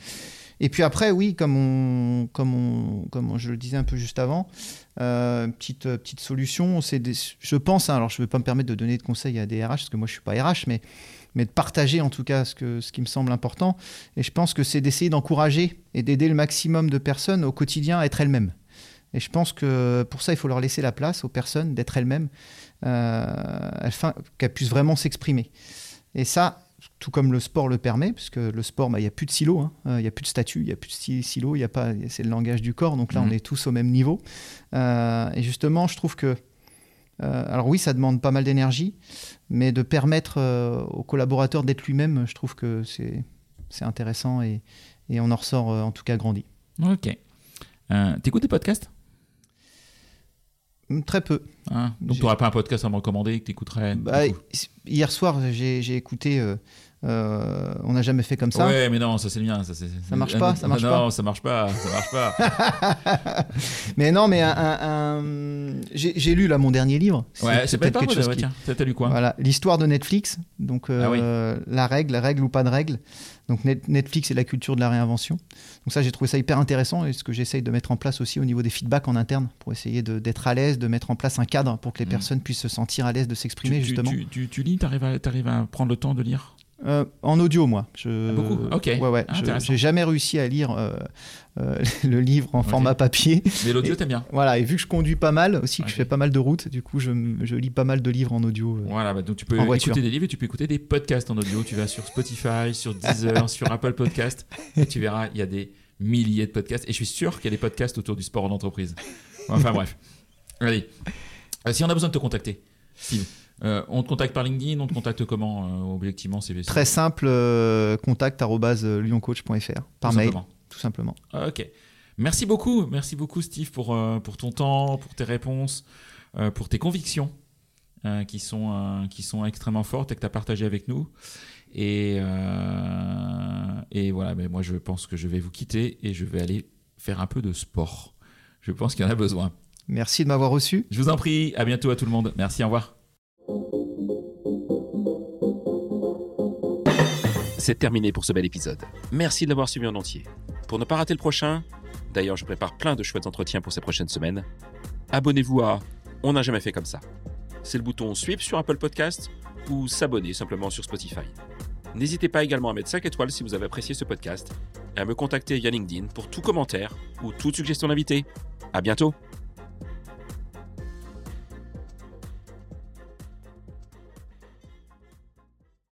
Et puis après, oui, comme, on, comme, on, comme je le disais un peu juste avant, euh, petite, euh, petite solution, c'est je pense, hein, alors je ne vais pas me permettre de donner de conseils à des RH, parce que moi je ne suis pas RH, mais, mais de partager en tout cas ce, que, ce qui me semble important. Et je pense que c'est d'essayer d'encourager et d'aider le maximum de personnes au quotidien à être elles-mêmes. Et je pense que pour ça, il faut leur laisser la place aux personnes d'être elles-mêmes, euh, afin qu'elles puissent vraiment s'exprimer. Et ça, tout comme le sport le permet, puisque le sport, bah, il n'y a plus de silo, hein. Euh, il n'y a plus de statut, il n'y a plus de silo, il y a pas, c'est le langage du corps, donc là, on est tous au même niveau. Euh, et justement, je trouve que, euh, alors oui, ça demande pas mal d'énergie, mais de permettre euh, aux collaborateurs d'être lui-même, je trouve que c'est, c'est intéressant et, et on en ressort en tout cas grandi. Ok. T'écoutes des podcasts? Très peu. Hein Donc tu n'aurais pas un podcast à me recommander que tu écouterais Bah, hier soir, j'ai, écouté euh, euh, On n'a jamais fait comme ça. Ouais, mais non, ça c'est le mien. Ça, Ça marche pas, ça marche non, pas. ça marche pas, ça marche pas. Mais non, mais un, un- un- j'ai, lu là mon dernier livre. ouais, c'est peut-être quelque chose ouais, qui- tiens, t'as lu quoi? Voilà, l'histoire de Netflix. Donc, euh, la règle, la règle ou pas de règle. Donc, Net- Netflix et la culture de la réinvention. Donc, ça, j'ai trouvé ça hyper intéressant et ce que j'essaye de mettre en place aussi au niveau des feedbacks en interne pour essayer d'être à l'aise, de mettre en place un cadre pour que les Mhm. personnes puissent se sentir à l'aise de s'exprimer, tu, tu- justement. Tu, tu, tu lis, à, t'arrives à prendre le temps de lire? Euh, en audio, moi. Je... Ah, beaucoup Ok. Ouais, ouais. Ah, Je-. J'ai jamais réussi à lire euh, euh, le livre en format papier. Mais l'audio, Et- t'aimes bien Voilà, et vu que je conduis pas mal, aussi que je fais pas mal de routes, du coup, je, lis pas mal de livres en audio. Voilà, bah, donc tu peux voiture. écouter des livres et tu peux écouter des podcasts en audio. Tu vas sur Spotify, sur Deezer, sur Apple Podcast et tu verras, il y a des milliers de podcasts. Et je suis sûr qu'il y a des podcasts autour du sport en entreprise. Enfin bref. Allez. Si on a besoin de te contacter, Steve, euh, on te contacte par LinkedIn, on te contacte comment euh, Objectivement, c'est Très simple, euh, contact lyoncoach.fr, par mail, tout simplement. Ok. Merci beaucoup, merci beaucoup Steve pour, pour ton temps, pour tes réponses, pour tes convictions qui, sont, qui sont extrêmement fortes et que tu as partagées avec nous. Et, euh, et voilà, mais moi je pense que je vais vous quitter et je vais aller faire un peu de sport. Je pense qu'il y en a besoin. Merci de m'avoir reçu. Je vous en prie, à bientôt à tout le monde. Merci, au revoir. C'est terminé pour ce bel épisode. Merci de l'avoir suivi en entier. Pour ne pas rater le prochain, d'ailleurs je prépare plein de chouettes entretiens pour ces prochaines semaines, abonnez-vous à On n'a jamais fait comme ça. C'est le bouton Suivre sur Apple Podcast ou s'abonner simplement sur Spotify. N'hésitez pas également à mettre 5 étoiles si vous avez apprécié ce podcast et à me contacter via LinkedIn pour tout commentaire ou toute suggestion d'invité. À bientôt!